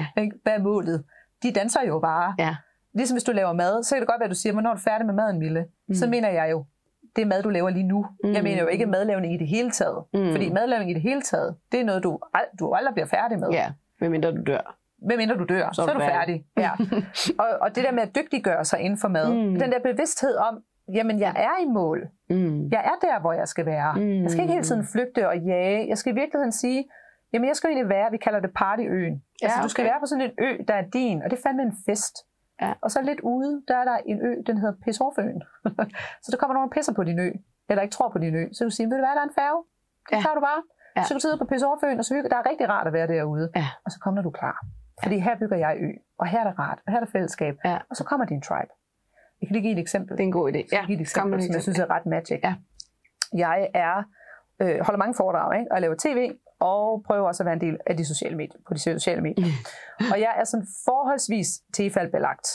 Hvad er målet? De danser jo bare. Ja. Ligesom hvis du laver mad, så kan det godt være, at du siger, hvornår er du færdig med maden, Mille? Mm. Så mener jeg jo, det er mad, du laver lige nu. Mm. Jeg mener jo ikke madlavning i det hele taget. Mm. Fordi madlavning i det hele taget, det er noget, du, ald- du aldrig bliver færdig med. Ja, medmindre du dør. Hvem mindre du dør, så, så er du færdig. Ja. og, og det der med at dygtiggøre sig inden for mad, mm. den der bevidsthed om, jamen jeg er i mål. Mm. Jeg er der, hvor jeg skal være. Mm. Jeg skal ikke hele tiden flygte og jage. Jeg skal i virkeligheden sige, jamen jeg skal egentlig være, vi kalder det partyøen. Ja, altså du skal okay. være på sådan en ø, der er din, og det er fandme en fest. Ja. Og så lidt ude, der er der en ø, den hedder Pissorføen. så der kommer nogen og pisser på din ø, eller ikke tror på din ø. Så du siger, ved du hvad, der er en færge. Det Ja. tager du bare. Ja. Så du sidde på Pissorføen, og så hygge. Der er rigtig rart at være derude. Ja. Og så kommer du klar. Fordi her bygger jeg ø, og her er der rart, og her er der fællesskab. Ja. Og så kommer din tribe. Jeg kan lige give et eksempel. Det er en god idé. Jeg kan give et eksempel, som jeg synes er ret magic. Ja. Jeg er, øh, holder mange foredrag, ikke? og jeg laver tv, og prøver også at være en del af de sociale medier, på de sociale medier. Og jeg er sådan forholdsvis tilfaldbelagt.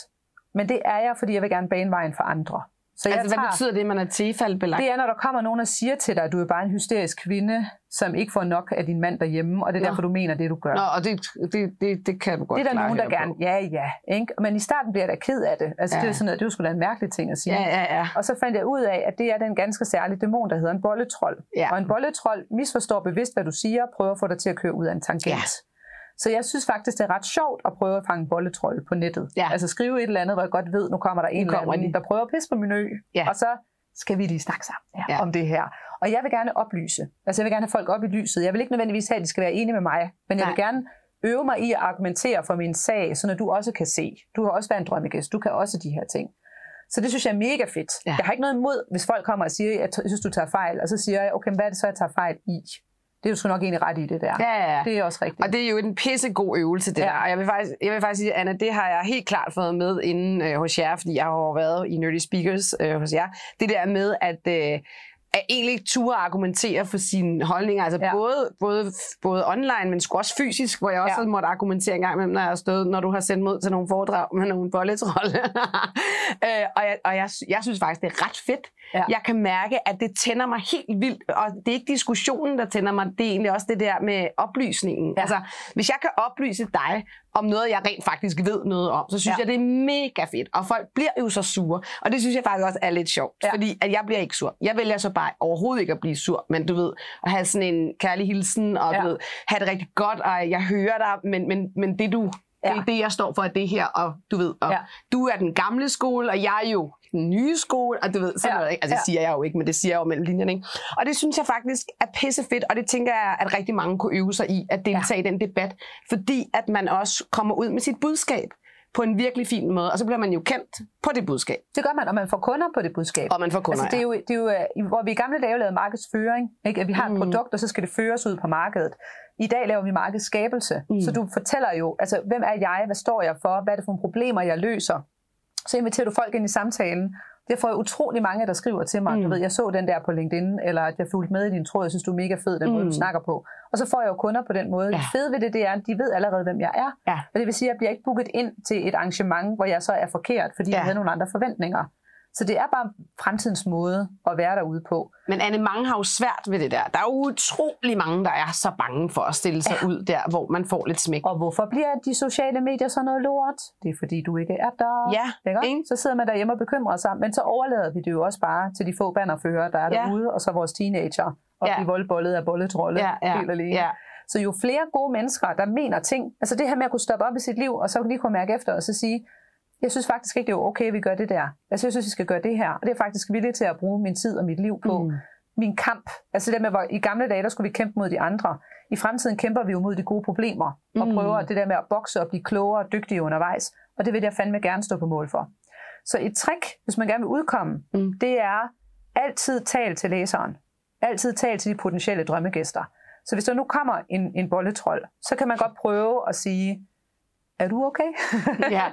Men det er jeg, fordi jeg vil gerne bane vejen for andre. Så jeg Altså, hvad tager, betyder det, at man er tilfaldbelagt? det er, når der kommer nogen og siger til dig, at du er bare en hysterisk kvinde, som ikke får nok af din mand derhjemme, og det er Nå. derfor, du mener det, du gør. Nå, og det, det, det, det kan du godt det er der nogen, der gerne, på. ja, ja. Ikke? Men i starten bliver jeg da ked af det. Altså, ja. det er sådan noget, det er jo sgu da en mærkelig ting at sige. Ja, ja, ja. Og så fandt jeg ud af, at det er den ganske særlige dæmon, der hedder en bolletrold. Ja. Og en bolletrold misforstår bevidst, hvad du siger, og prøver at få dig til at køre ud af en tangent. Ja. Så jeg synes faktisk, det er ret sjovt at prøve at fange bolletrold på nettet. Ja. Altså skrive et eller andet, hvor jeg godt ved, nu kommer der en eller kommer anden, de. der prøver at pisse på min ø. Ja. Og så skal vi lige snakke sammen ja, Ja. om det her. Og jeg vil gerne oplyse. Altså jeg vil gerne have folk op i lyset. Jeg vil ikke nødvendigvis have, at de skal være enige med mig, men jeg Nej. vil gerne øve mig i at argumentere for min sag, så du også kan se. Du kan også være en drømmegæst. Du kan også de her ting. Så det synes jeg er mega fedt. Ja. Jeg har ikke noget imod, hvis folk kommer og siger, at jeg synes, du tager fejl. Og så siger jeg, okay, hvad er det så, jeg tager fejl i? Det er du sgu nok egentlig ret i det der. Ja, ja, ja. Det er også rigtigt. Og det er jo en pissegod øvelse, det Ja. der. Og jeg vil, faktisk, jeg vil faktisk sige, Anna, det har jeg helt klart fået med inden øh, hos jer, fordi jeg har jo været i Nerdy Speakers øh, hos jer. Det der med, at... Øh, at egentlig ture argumentere for sine holdninger, altså ja. Både, både, både online, men også fysisk, hvor jeg også ja. Måttet argumentere en gang imellem, når jeg stået, når du har sendt mod til nogle foredrag med nogle bolletrolle. øh, og jeg, og jeg, jeg synes faktisk, det er ret fedt. Ja. Jeg kan mærke, at det tænder mig helt vildt, og det er ikke diskussionen, der tænder mig, det er egentlig også det der med oplysningen. Ja. Altså, hvis jeg kan oplyse dig om noget, jeg rent faktisk ved noget om, så synes ja. Jeg, det er mega fedt. Og folk bliver jo så sure. Og det synes jeg faktisk også er lidt sjovt. Ja. Fordi at jeg bliver ikke sur. Jeg vælger så bare overhovedet ikke at blive sur. Men du ved, at have sådan en kærlig hilsen, og ja. Du ved, have det rigtig godt, og jeg hører dig, men, men, men det du... Det er Ja. det, jeg står for, det her, og du ved, og. Ja. du er den gamle skole, og jeg er jo den nye skole, og du ved, sådan ja. Noget, ikke? Altså, det Ja. siger jeg jo ikke, men det siger jeg jo mellem linjerne, ikke? Og det synes jeg faktisk er pissefedt, og det tænker jeg, at rigtig mange kunne øve sig i, at deltage ja. i den debat, fordi at man også kommer ud med sit budskab på en virkelig fin måde, og så bliver man jo kendt på det budskab, Det gør man, og man får kunder på det budskab. og man får kunder. Altså, det er jo, det er jo, øh, hvor vi i gamle dage lavede markedsføring, ikke? at vi har et Mm. produkt, og så skal det føres ud på markedet. I dag laver vi markedsskabelse, mm. så du fortæller jo, altså, hvem er jeg, hvad står jeg for, hvad er det for nogle problemer, jeg løser. Så inviterer du folk ind i samtalen. Det får jeg utrolig mange, der skriver til mig. Mm. Mm. Du ved, jeg så den der på LinkedIn, eller at jeg fulgte med i din tråd, jeg synes, du er mega fed, den mm. måde, Mm. du snakker på. Og så får jeg jo kunder på den måde. Ja. Det fede ved det, det er, at de ved allerede, hvem jeg er. Ja. Og det vil sige, at jeg bliver ikke booket ind til et arrangement, hvor jeg så er forkert, fordi ja. jeg havde nogle andre forventninger. Så det er bare fremtidens måde at være derude på. Men Anne, mange har jo svært ved det der. Der er jo utrolig mange, der er så bange for at stille sig ja. ud der, hvor man får lidt smæk. Og hvorfor bliver de sociale medier så noget lort? Det er fordi, du ikke er der. Ja, Ikke? ikke? Så sidder man derhjemme og bekymrer sig, men så overlader vi det jo også bare til de få bannerfører, der er Ja. derude, og så vores teenager, og Ja. blive voldbollet af bolletrolle Ja, ja, helt alene. ja. Så jo flere gode mennesker, der mener ting, altså det her med at kunne stoppe op i sit liv, og så lige kunne mærke efter, og så sige, jeg synes faktisk ikke, det er okay, at vi gør det der. Altså, jeg synes, vi skal gøre det her. Og det er jeg faktisk villig til at bruge min tid og mit liv på. Mm. min kamp. Altså det der med, hvor i gamle dage, der skulle vi kæmpe mod de andre. I fremtiden kæmper vi jo mod de gode problemer, og Mm. prøver det der med at bokse og blive klogere og dygtige undervejs. Og det vil jeg fandme gerne stå på mål for. Så et trick, hvis man gerne vil udkomme, Mm. det er altid tal til læseren. Altid tal til de potentielle drømmegæster. Så hvis der nu kommer en, en bolletrold, så kan man godt prøve at sige, er du okay? Ja.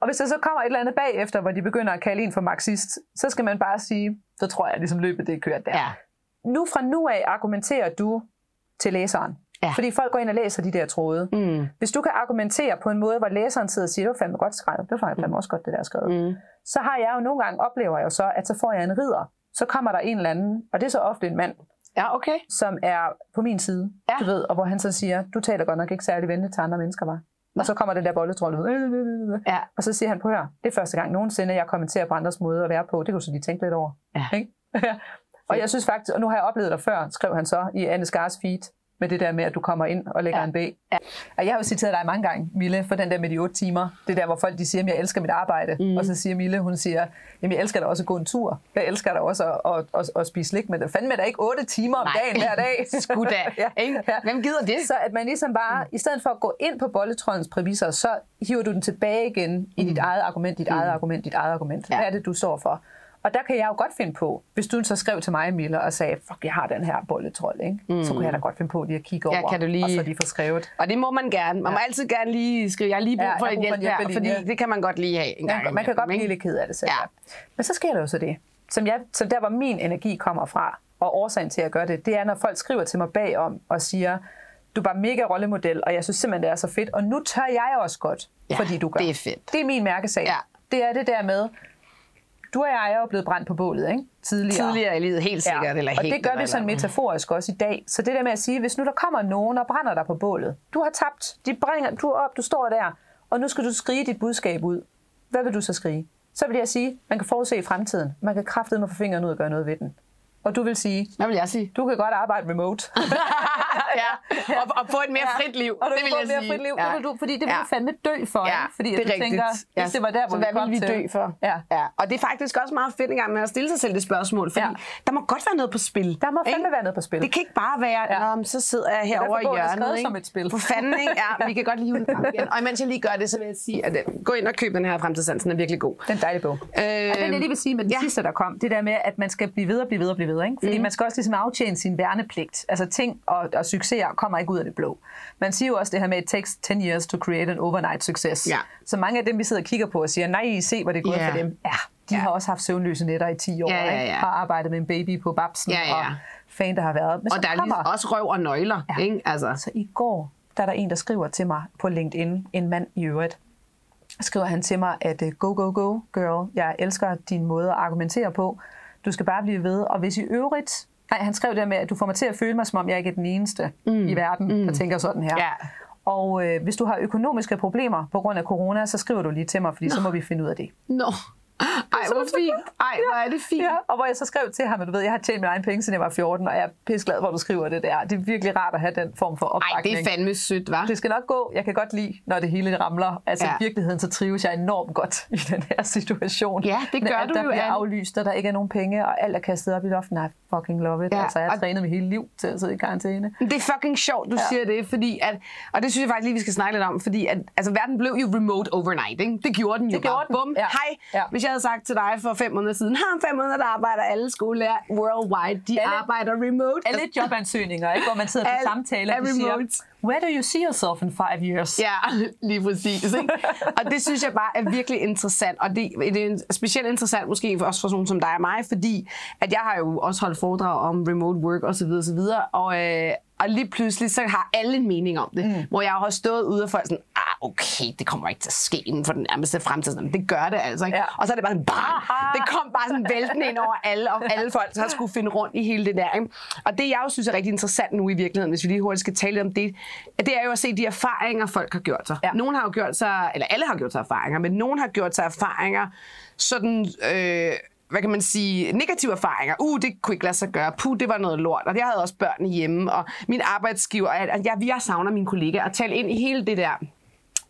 og hvis der så kommer et eller andet bagefter, hvor de begynder at kalde en for marxist, så skal man bare sige, så tror jeg, ligesom løbet det er kørt der. Ja. Nu fra nu af argumenterer du til læseren. Ja. Fordi folk går ind og læser de der tråde. Mm. Hvis du kan argumentere på en måde, hvor læseren sidder og siger, det var fandme godt skrevet, det var fandme også godt, det der er skrevet, Mm. så har jeg jo nogle gange, oplever jeg jo så, at så får jeg en ridder. Så kommer der en eller anden, og det er så ofte en mand, Ja, okay. som er på min side, Ja. du ved, og hvor han så siger, du taler godt nok ikke særlig venligt til andre mennesker, var. Og så kommer den der bolletrold ud. Ja. Og så siger han, på hør, det er første gang nogensinde, jeg kommenterer på andres måde at være på. Det kan du så lige tænke lidt over. Ja. Ikke? og jeg synes faktisk, og nu har jeg oplevet dig før, skrev han så i Anne Skars feed, med det der med, at du kommer ind og lægger Ja. en bag. Ja. Og jeg har jo citeret dig mange gange, Mille, for den der med de otte timer. Det der, hvor folk de siger, at jeg elsker mit arbejde. Mm. Og så siger Mille, hun siger, jamen jeg elsker da også at gå en tur. Jeg elsker da også at, at, at, at spise slik, men det fandme da ikke otte timer om Nej. dagen hver dag. Sgu da. Ikke? Hvem gider det? Så at man ligesom bare, mm. i stedet for at gå ind på bolletrollens præmisser, så hiver du den tilbage igen i dit eget argument, dit eget argument, dit eget argument. Ja. Hvad er det, du står for? Og der kan jeg jo godt finde på, hvis du så skrev til mig, Mille, og sagde, fuck, jeg har den her bolletrold, ikke? Mm. så kunne jeg da godt finde på lige at kigge Ja, over, kan du lige- og så lige få skrevet. Og det må man gerne. Man må altid gerne lige skrive, jeg har lige brug Ja, for for en hjælp her, hjælpelinje. fordi det kan man godt lige have en gang Ja, man kan godt blive lidt ked af det selv. Ja. Ja. Men så sker der jo så det, som, jeg, som der, hvor min energi kommer fra, og årsagen til at gøre det, det er, når folk skriver til mig bagom og siger, du er bare mega rollemodel, og jeg synes simpelthen, det er så fedt, og nu tør jeg også godt, Ja, fordi du gør. det er fedt. Det er min mærkesag. Ja. Det er det der med, du og jeg er jo blevet brændt på bålet, ikke? Tidligere. Tidligere i livet, helt sikkert. Eller og helt, det gør vi sådan metaforisk også i dag. Så det der med at sige, hvis nu der kommer nogen og brænder dig på bålet, du har tabt, de bringer, du er op, du står der, og nu skal du skrige dit budskab ud. Hvad vil du så skrige? Så vil jeg sige, man kan forudse i fremtiden. Man kan kraftedeme få fingeren ud og gøre noget ved den. Og du vil sige, Hvad vil jeg sige? du kan godt arbejde remote. ja, og, og få et mere frit liv. Og du det vil få jeg et mere sige. frit liv. Ja. Det vil du, fordi det vil Ja. du fandme dø for. Ja, ikke? Fordi det er rigtigt. tænker, ja. hvis det var der, hvor så vi hvad kom vil vi til. dø for? Ja. ja. Og det er faktisk også meget fedt en gang med at stille sig selv det spørgsmål, fordi Ja. der må godt være noget på spil. Der må ikke? fandme være noget på spil. Det kan ikke bare være, Ja. ja. så sidder jeg herovre i er hjørnet. ikke? som et spil. For fanden, ikke? Ja, vi kan godt lige den frem igen. Og imens jeg lige gør det, så vil jeg sige, at øh, gå ind og køb den her fremtidssansen, den er virkelig god. Det er en dejlig bog. Øh, Og den jeg lige vil sige med den ja. ja. sidste, der kom, det der med, at man skal blive ved og blive ved og blive ved. Ikke? Fordi mm. man skal også ligesom aftjene sin værnepligt. Altså ting og, og succeser kommer ikke ud af det blå. Man siger jo også det her med, it takes 10 years to create an overnight success. Ja. Så mange af dem, vi sidder og kigger på og siger, nej, se, hvor det er gået Ja. for dem. Ja, de Ja. har også haft søvnløse nætter i 10 år. Ja, ja, Ikke? ja. Har arbejdet med en baby på babsen. Ja, ja. Og fan, der har været. Men Og der er kommer, lige også røv og nøgler, Ja. ikke? Altså. så i går, der er der en, der skriver til mig på LinkedIn, en mand i øvrigt, skriver han til mig, at øh, go, go, go, girl, jeg elsker din måde at argumentere på. Du skal bare blive ved. Og hvis i øvrigt... Nej, han skrev det med, at du får mig til at føle mig, som om jeg ikke er den eneste mm. i verden, mm. der tænker sådan her. Ja. Og øh, hvis du har økonomiske problemer på grund af corona, så skriver du lige til mig, fordi Nå. så må vi finde ud af det. Nå. Ej, hvor fint. Ej, hvor er det fint. Ja, og hvor jeg så skrev til ham, at du ved, jeg har tjent mine egne penge, siden jeg var 14, og jeg er pisseglad, hvor du skriver det der. Det er virkelig rart at have den form for Ej, opbakning. det er fandme sødt, hva'? Det skal nok gå. Jeg kan godt lide, når det hele ramler. Altså Ja. i virkeligheden, så trives jeg enormt godt i den her situation. Ja, det gør alt, du der jo, bliver Anne. aflyst, og der ikke er nogen penge, og alt er kastet op i luften. Nej, fucking love it. Ja, altså, jeg har trænet mit hele liv til at sidde i karantæne. Det er fucking sjovt, du ja. Siger det, fordi at, og det synes jeg faktisk lige, vi skal snakke lidt om, fordi at, altså, verden blev jo remote overnight, ikke? Det gjorde den jo Det bare. den. Bum, Ja. hej. Ja. Hvis jeg havde sagt til dig for fem måneder siden, har fem måneder, der arbejder alle skolelærer worldwide, de Alle- arbejder remote. Alle jobansøgninger, ikke? hvor man sidder til Al- samtaler, er og de siger, remote where do you see yourself in five years? Ja, lige præcis. Ikke? Og det synes jeg bare er virkelig interessant. Og det, det er specielt interessant måske for også for sådan som dig og mig, fordi at jeg har jo også holdt foredrag om remote work osv. Og, så videre, og, øh, og lige pludselig så har alle en mening om det. Mm. Hvor jeg har stået ude og folk sådan, ah okay, det kommer ikke til at ske inden for den nærmeste fremtid. Sådan, Det gør det altså. Ikke? Ja. Og så er det bare sådan, bang, det kom bare sådan væltende ind over alle, og alle folk så skulle finde rundt i hele det der. Ikke? Og det jeg jo synes er rigtig interessant nu i virkeligheden, hvis vi lige hurtigt skal tale lidt om det, det er jo at se de erfaringer, folk har gjort sig. Ja. Nogen har jo gjort sig, eller alle har gjort sig erfaringer, men nogen har gjort sig erfaringer, sådan, øh, hvad kan man sige, negative erfaringer. Uh, det kunne ikke lade sig gøre. Puh, det var noget lort. Og jeg havde også børn hjemme, og min arbejdsgiver, og jeg, jeg, jeg savner mine kollegaer, at tale ind i hele det der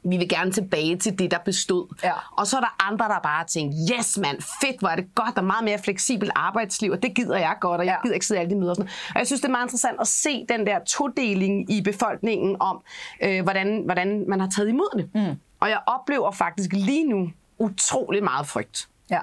vi vil gerne tilbage til det, der bestod. Ja. Og så er der andre, der bare tænker, yes mand, fedt, hvor er det godt, der er meget mere fleksibelt arbejdsliv, og det gider jeg godt, og jeg gider ikke sidde alle de møder. Og, sådan. og jeg synes, det er meget interessant at se den der todeling i befolkningen om, øh, hvordan, hvordan man har taget imod det. Mm. Og jeg oplever faktisk lige nu utrolig meget frygt Ja.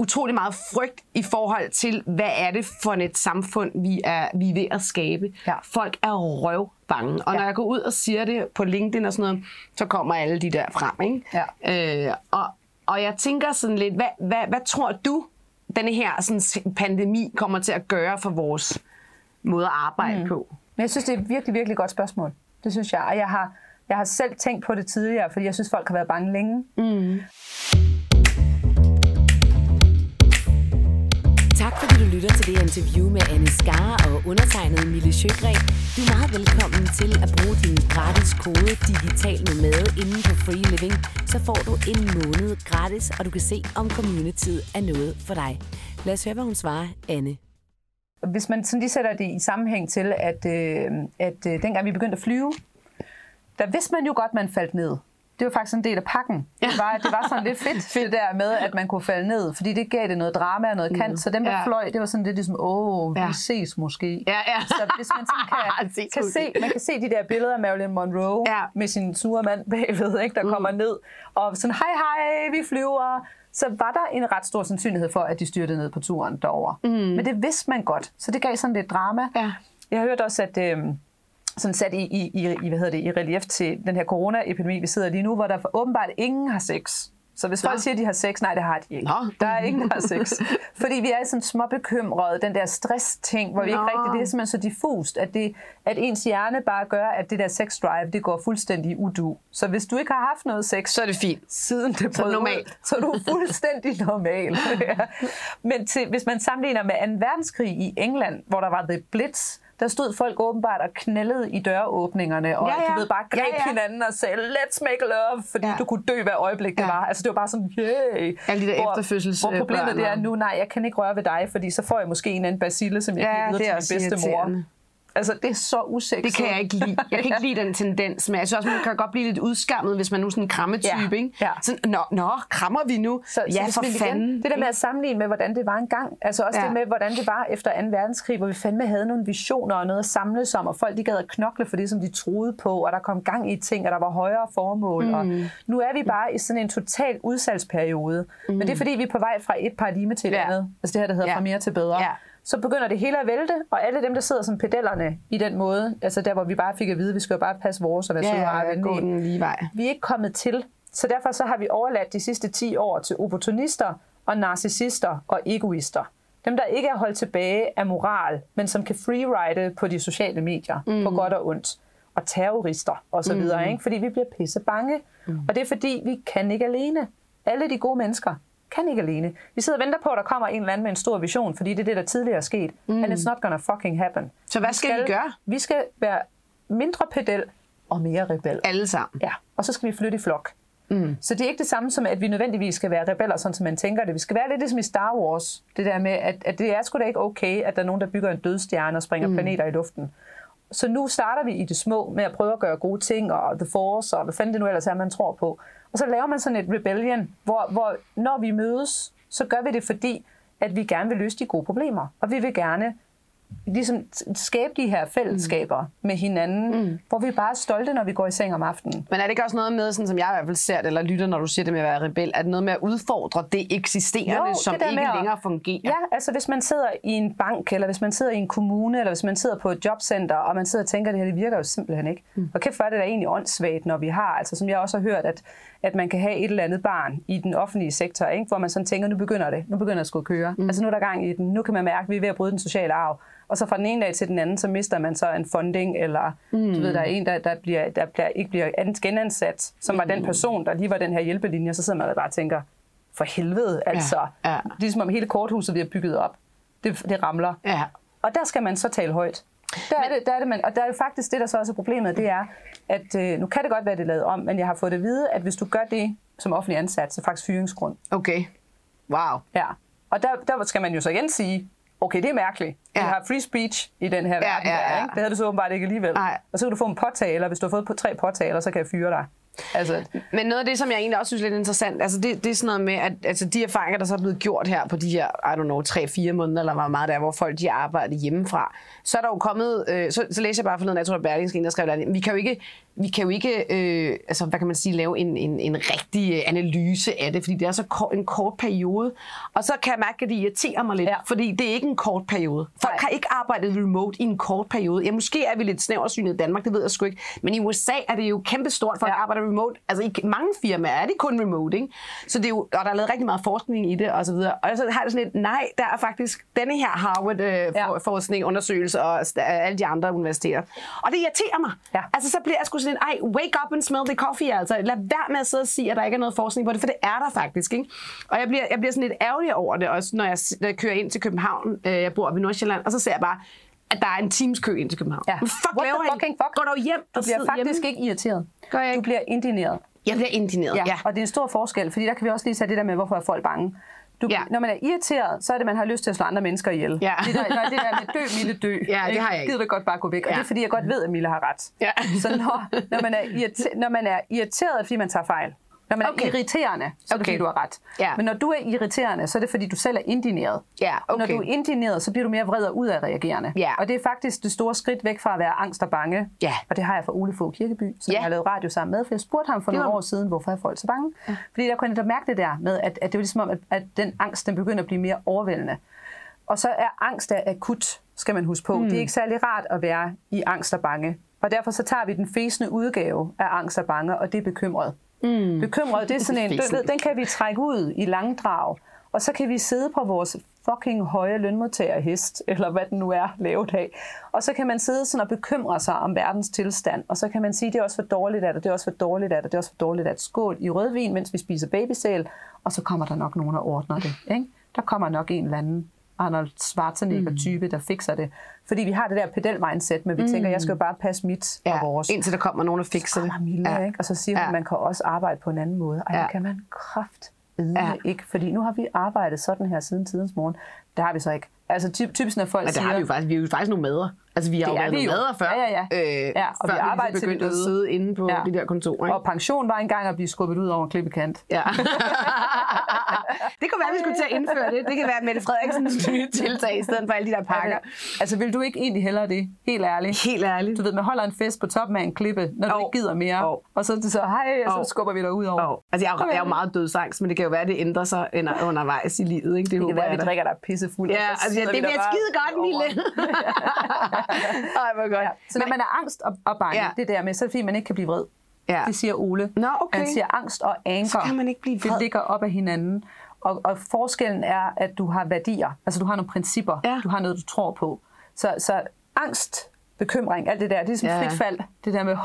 Utrolig meget frygt i forhold til, hvad er det for et samfund, vi er, vi er ved at skabe. Ja. Folk er røvbange. Og Ja. når jeg går ud og siger det på LinkedIn og sådan noget, så kommer alle de der frem. Ikke? Ja. Øh, og, og jeg tænker sådan lidt, hvad, hvad, hvad tror du, denne her sådan, pandemi kommer til at gøre for vores måde at arbejde mm. på? Men jeg synes, det er et virkelig, virkelig godt spørgsmål. Det synes jeg. Og jeg har, jeg har selv tænkt på det tidligere, fordi jeg synes, folk har været bange længe. Mm. Tak fordi du lytter til det interview med Anne Skar og undertegnet Mille Sjøgren. Du er meget velkommen til at bruge din gratis kode Digital Nomade inden på Free Living. Så får du en måned gratis, og du kan se, om communityet er noget for dig. Lad os høre, hvad hun svarer, Anne. Hvis man sådan lige sætter det i sammenhæng til, at, øh, at øh, dengang vi begyndte at flyve, der vidste man jo godt, man faldt ned. Det var faktisk en del af pakken. Ja. Det, var, det var sådan lidt fedt, fedt, det der med, at man kunne falde ned, fordi det gav det noget drama og noget kant. Så dem, der Ja. fløj, det var sådan lidt ligesom, åh, vi Ja. ses måske. Ja, ja. Så hvis man sådan kan, Se, kan se, man kan se de der billeder af Marilyn Monroe Ja. med sin sure mand bagved, ikke, der mm. kommer ned, og sådan, hej hej, vi flyver. Så var der en ret stor sandsynlighed for, at de styrtede ned på turen derover. Mm. Men det vidste man godt, så det gav sådan lidt drama. Ja. Jeg har hørt også, at øh, sådan sat i, i, i, hvad hedder det, i relief til den her coronaepidemi, vi sidder lige nu, hvor der åbenbart ingen har sex. Så hvis folk siger, at de har sex, nej, det har de ikke. Nå. Der er ingen, der har sex. Fordi vi er sådan småbekymrede, den der stress-ting, hvor vi ikke Nå. rigtig, det er simpelthen så diffust, at, det, at ens hjerne bare gør, at det der sex-drive, det går fuldstændig udu. Så hvis du ikke har haft noget sex, Så er det fint. siden det Så brød det ud, så er du fuldstændig normal. ja. Men til, hvis man sammenligner med 2. verdenskrig i England, hvor der var The Blitz, der stod folk åbenbart og knællede i døråbningerne, og Ja, ja, du ved, bare greb Ja, ja, hinanden og sagde, let's make love, fordi ja. du kunne dø hver øjeblik, det Ja. var. Altså, det var bare sådan, yay. Alle de der hvor, efterfødsels- Hvor problemet det er nu, nej, jeg kan ikke røre ved dig, fordi så får jeg måske en anden bacille, som jeg Ja, giver er videre til min bedstemor. Altså, det er så usexet. Det kan jeg ikke lide. Jeg kan ikke lide den tendens, men jeg synes også, man kan godt blive lidt udskammet, hvis man nu er sådan en krammetype, Ja, ikke? ja. Sådan, nå, nå, krammer vi nu? Så, ja, hvis for igen- fanden. Det der med at sammenligne med, hvordan det var engang. Altså også Ja. det med, hvordan det var efter 2. verdenskrig, hvor vi fandme havde nogle visioner og noget at samles om, og folk de gad at knokle for det, som de troede på, og der kom gang i ting, og der var højere formål. Mm. Og nu er vi bare i sådan en total udsalgsperiode. Mm. Men det er fordi, vi er på vej fra et paradigme til et Ja. andet. Altså det her, der hedder Ja. fra mere til bedre. Ja. Så begynder det hele at vælte, og alle dem, der sidder som pedellerne i den måde, altså der, hvor vi bare fik at vide, at vi skal jo bare passe vores og være Ja, søde og ja, gå den lige vej. Vi er ikke kommet til. Så derfor så har vi overladt de sidste 10 år til opportunister og narcissister og egoister. Dem, der ikke er holdt tilbage af moral, men som kan freeride på de sociale medier, mm. på godt og ondt. Og terrorister og så videre, ikke? fordi vi bliver pisse bange. Mm. Og det er fordi, vi kan ikke alene. Alle de gode mennesker kan ikke alene. Vi sidder og venter på, at der kommer en eller anden med en stor vision, fordi det er det, der tidligere er sket. Mm. And it's not gonna fucking happen. Så hvad skal vi gøre? Vi skal være mindre pedel og mere rebel. Alle sammen. Ja, og så skal vi flytte i flok. Mm. Så det er ikke det samme som, at vi nødvendigvis skal være rebeller, sådan som man tænker det. Vi skal være lidt ligesom i Star Wars. Det der med, at, at det er sgu da ikke okay, at der er nogen, der bygger en dødstjerne og springer mm. planeter i luften. Så nu starter vi i det små med at prøve at gøre gode ting, og The Force, og hvad fanden det nu ellers er, man tror på. Og så laver man sådan et rebellion, hvor, hvor når vi mødes, så gør vi det fordi, at vi gerne vil løse de gode problemer. Og vi vil gerne ligesom skabe de her fællesskaber mm. med hinanden, mm. hvor vi bare er stolte, når vi går i seng om aftenen. Men er det ikke også noget med, sådan som jeg i hvert fald ser det, eller lytter, når du siger det med at være rebel, er det noget med at udfordre det eksisterende, Jo, som det ikke at- længere fungerer? Ja, altså hvis man sidder i en bank, eller hvis man sidder i en kommune, eller hvis man sidder på et jobcenter, og man sidder og tænker, at det her det virker jo simpelthen ikke. Mm. Og kæft for det da egentlig åndssvagt, når vi har, altså som jeg også har hørt, at, at man kan have et eller andet barn i den offentlige sektor, ikke? hvor man sådan tænker, nu begynder det, nu begynder det at skulle køre. Mm. Altså nu er der gang i den, nu kan man mærke, at vi er ved at bryde den sociale arv. Og så fra den ene dag til den anden, så mister man så en funding, eller mm. du ved, der er en, der, der, bliver, der bliver, ikke bliver an- genansat, som var den person, der lige var den her hjælpelinje, så sidder man og bare og tænker, for helvede, altså. ja. Det er som om hele korthuset, vi har bygget op, det, det ramler. Ja. Og der skal man så tale højt. Der er, det, der er det, man, og der er jo faktisk det, der så også er problemet, det er, at øh, nu kan det godt være, det er lavet om, men jeg har fået det at vide, at hvis du gør det som offentlig ansat, så er faktisk fyringsgrund. Okay. Wow. Ja. Og der, der skal man jo så igen sige, okay, det er mærkeligt. Ja. Vi har free speech i den her Ja, verden. ja, der, ja. ikke? Det havde du så åbenbart ikke alligevel. Nej. Og så kan du få en påtale, og hvis du har fået på tre påtaler, så kan jeg fyre dig. Altså, Men noget af det, som jeg egentlig også synes er lidt interessant, altså det, det er sådan noget med, at altså de erfaringer, der så er blevet gjort her på de her, I don't know, 3-4 måneder, eller hvor meget der er, hvor folk de arbejder hjemmefra, så er der jo kommet, øh, så, så læser jeg bare forleden, jeg tror, at Berlingske en, der skrev det, vi kan jo ikke, vi kan jo ikke øh, altså, hvad kan man sige, lave en, en, en rigtig øh, analyse af det, fordi det er så kort, en kort periode. Og så kan jeg mærke, at det irriterer mig lidt, ja. Fordi det er ikke en kort periode. Folk Nej. har ikke arbejdet remote i en kort periode. Ja, måske er vi lidt snæversynet i Danmark, det ved jeg sgu ikke. Men i USA er det jo kæmpestort, folk ja. Ja. Arbejder remote. Altså i mange firmaer er det kun remote, ikke? Så det er jo, og der er lavet rigtig meget forskning i det, og så videre. Og så har det sådan lidt, nej, der er faktisk denne her Harvard øh, Ja. for, forskning, undersøgelse og alle de andre universiteter. Og det irriterer mig. Ja. Altså så bliver jeg sgu sådan lidt, ej, wake up and smell the coffee, altså. Lad være med at sidde og sige, at der ikke er noget forskning på det, for det er der faktisk, ikke? Og jeg bliver, jeg bliver sådan lidt ærgerlig over det, også når jeg, når jeg kører ind til København. Øh, jeg bor ved Nordsjælland, og så ser jeg bare, at der er en times kø ind til København. Ja. Men fuck, What the fucking fuck? Gå dog hjem du og bliver sid faktisk hjemme. ikke irriteret. Gør jeg Du ikke? bliver indigneret. Jeg bliver indigneret, ja. Ja. Og det er en stor forskel, fordi der kan vi også lige tage det der med, hvorfor er folk bange. Du, Ja. Når man er irriteret, så er det, man har lyst til at slå andre mennesker ihjel. Ja. Det, der, det der med dø, Mille, dø. Ja, det har jeg ikke. Gider du godt bare gå væk. Og Ja. det er, fordi jeg godt ved, at Mille har ret. Ja. Så når, når, man er irriteret, når man er irriteret, fordi man tager fejl. Når man Okay. er irriterende, så er det Okay. fordi, du har ret. Ja. Men når du er irriterende, så er det fordi, du selv er indigneret. Ja, Og når okay. du er indigneret, så bliver du mere vred og ud af reagerende. Ja. Og det er faktisk det store skridt væk fra at være angst og bange. Ja. Og det har jeg fra Ole Fogh Kirkeby, som Ja. jeg har lavet radio sammen med. For jeg spurgte ham for nogle år siden, hvorfor er folk så bange? Ja. Fordi der kunne jeg mærke det der med, at, at det var ligesom om, at, at den angst, den begynder at blive mere overvældende. Og så er angst er akut, skal man huske på. Mm. Det er ikke særlig rart at være i angst og bange. Og derfor så tager vi den fæsende udgave af angst og bange, og det er bekymret. Mm. Bekymret, det er sådan en, du ved, den kan vi trække ud i langdrag, og så kan vi sidde på vores fucking høje lønmodtagerhest, eller hvad den nu er lavet af. Og så kan man sidde sådan og bekymre sig om verdens tilstand, og så kan man sige, det er også for dårligt af det, det er også for dårligt af det, det er også for dårligt af det. Skål i rødvin, mens vi spiser babysæl, og så kommer der nok nogen og ordner det. Ikke? Der kommer nok en eller anden Arnold Schwarzenegger-type, der fikser det. Fordi vi har det der pedel-mindset, men vi tænker, jeg skal jo bare passe mit Ja, og vores. indtil der kommer nogen og fikser det. Mille, ja. ikke? Og så siger hun, Ja. at man kan også arbejde på en anden måde. Ej, Ja. det kan man kraft Ja. ikke, fordi nu har vi arbejdet sådan her siden tidens morgen. Det har vi så ikke. Altså ty- typisk, når folk Men det siger... har vi jo faktisk. Vi er jo faktisk nogle mader. Altså, vi har Det jo været vi jo. før. Ja, ja, ja. Øh, Ja, og før vi vi til vi begyndte at sidde inde på Ja. de der kontorer. Ikke? Og pension var engang at blive skubbet ud over en klippekant. Ja. det kunne være, at vi skulle til at indføre det. Det kan være Mette Frederiksens nye tiltag, i stedet for alle de der pakker. Altså, vil du ikke egentlig hellere det? Helt ærligt. Helt ærligt. Du ved, man holder en fest på toppen af en klippe, når du Jo. ikke gider mere. Jo. Og så er det så, hej, og så Jo. skubber vi dig ud over. Oh. Altså, jeg er, jeg er jo meget dødsangst, men det kan jo være, at det ændrer sig under- undervejs i livet. Ikke? Det, Det kan være, at vi drikker dig pissefuld. Ja, altså, ja, det bliver skide godt. Mille. Ej, hvor godt. Ja. Så når man er angst og, og bange, Ja. det der med, så er det fordi, man ikke kan blive vred. Ja. Det siger Ole. Nå, okay. Han siger angst og anger. Så kan man ikke blive vred. Det ligger op af hinanden. Og, og forskellen er, at du har værdier. Altså du har nogle principper. Ja. Du har noget, du tror på. Så, så angst, bekymring, alt det der, det er ligesom Ja. frit fald. Det der med, oh,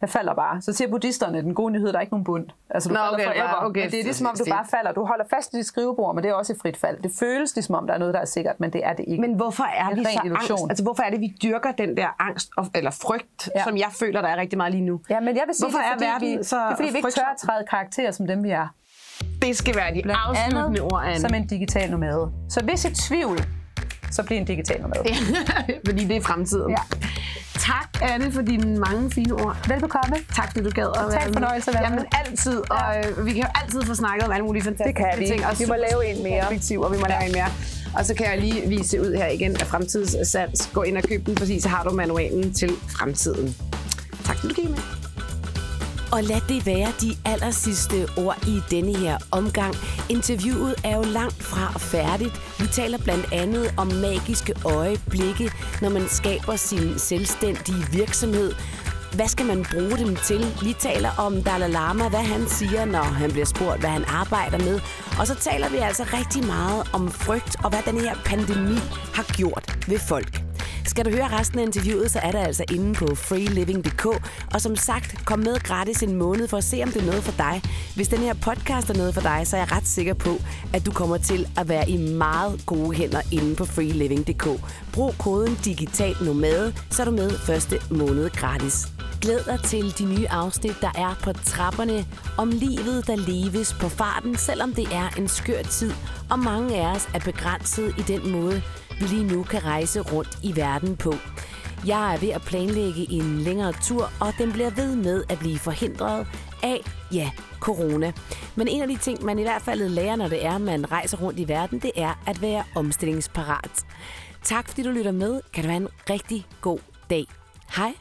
jeg falder bare. Så siger buddhisterne, den gode nyhed, der er ikke nogen bund. Altså du Nå, falder okay, forever. bare- okay, men det er ligesom om, du bare falder. Du holder fast i dit skrivebord, men det er også et frit fald. Det føles ligesom om, der er noget, der er sikkert, men det er det ikke. Men hvorfor er Det er vi så illusion. angst? Altså, hvorfor er det, vi dyrker den der angst, og, eller frygt, ja. Som jeg føler, der er rigtig meget lige nu? Ja, men jeg vil sige, Hvorfor det er, er fordi, verden vi, så det er, fordi vi ikke tør at træde karakterer som dem, vi er. Det skal være de Blandt afsluttende andet ord, Anne. som en digital nomade. Så hvis i tvivl, så bliver en digital nomade. Ja. Fordi det er fremtiden. Ja. Tak, Anne, for dine mange fine ord. Velbekomme. Tak, fordi du gad at Tak være for med. fornøjelse at være Jamen, altid. Og øh, vi kan jo altid få snakket om alle mulige fantastiske Det kan vi. ting. Og Vi må lave en mere. Perspektiv, og vi må lave en mere. Og så kan jeg lige vise ud her igen af fremtidssans. Gå ind og køb den, præcis, så har du manualen til fremtiden. Tak, fordi du gik med. Og lad det være de aller sidste ord i denne her omgang. Interviewet er jo langt fra færdigt. Vi taler blandt andet om magiske øjeblikke, når man skaber sin selvstændige virksomhed. Hvad skal man bruge dem til? Vi taler om Dalai Lama, hvad han siger, når han bliver spurgt, hvad han arbejder med. Og så taler vi altså rigtig meget om frygt og hvad den her pandemi har gjort ved folk. Skal du høre resten af interviewet, så er det altså inde på freeliving.dk. Og som sagt, kom med gratis en måned for at se, om det er noget for dig. Hvis den her podcast er noget for dig, så er jeg ret sikker på, at du kommer til at være i meget gode hænder inde på freeliving.dk. Brug koden digital nomade, så er du med første måned gratis. Glæd dig til de nye afsnit, der er på trapperne om livet, der leves på farten, selvom det er en skør tid, og mange af os er begrænset i den måde, lige nu kan rejse rundt i verden på. Jeg er ved at planlægge en længere tur, og den bliver ved med at blive forhindret af, ja, corona. Men en af de ting, man i hvert fald lærer, når det er, man rejser rundt i verden, det er at være omstillingsparat. Tak fordi du lytter med. Kan du have en rigtig god dag. Hej.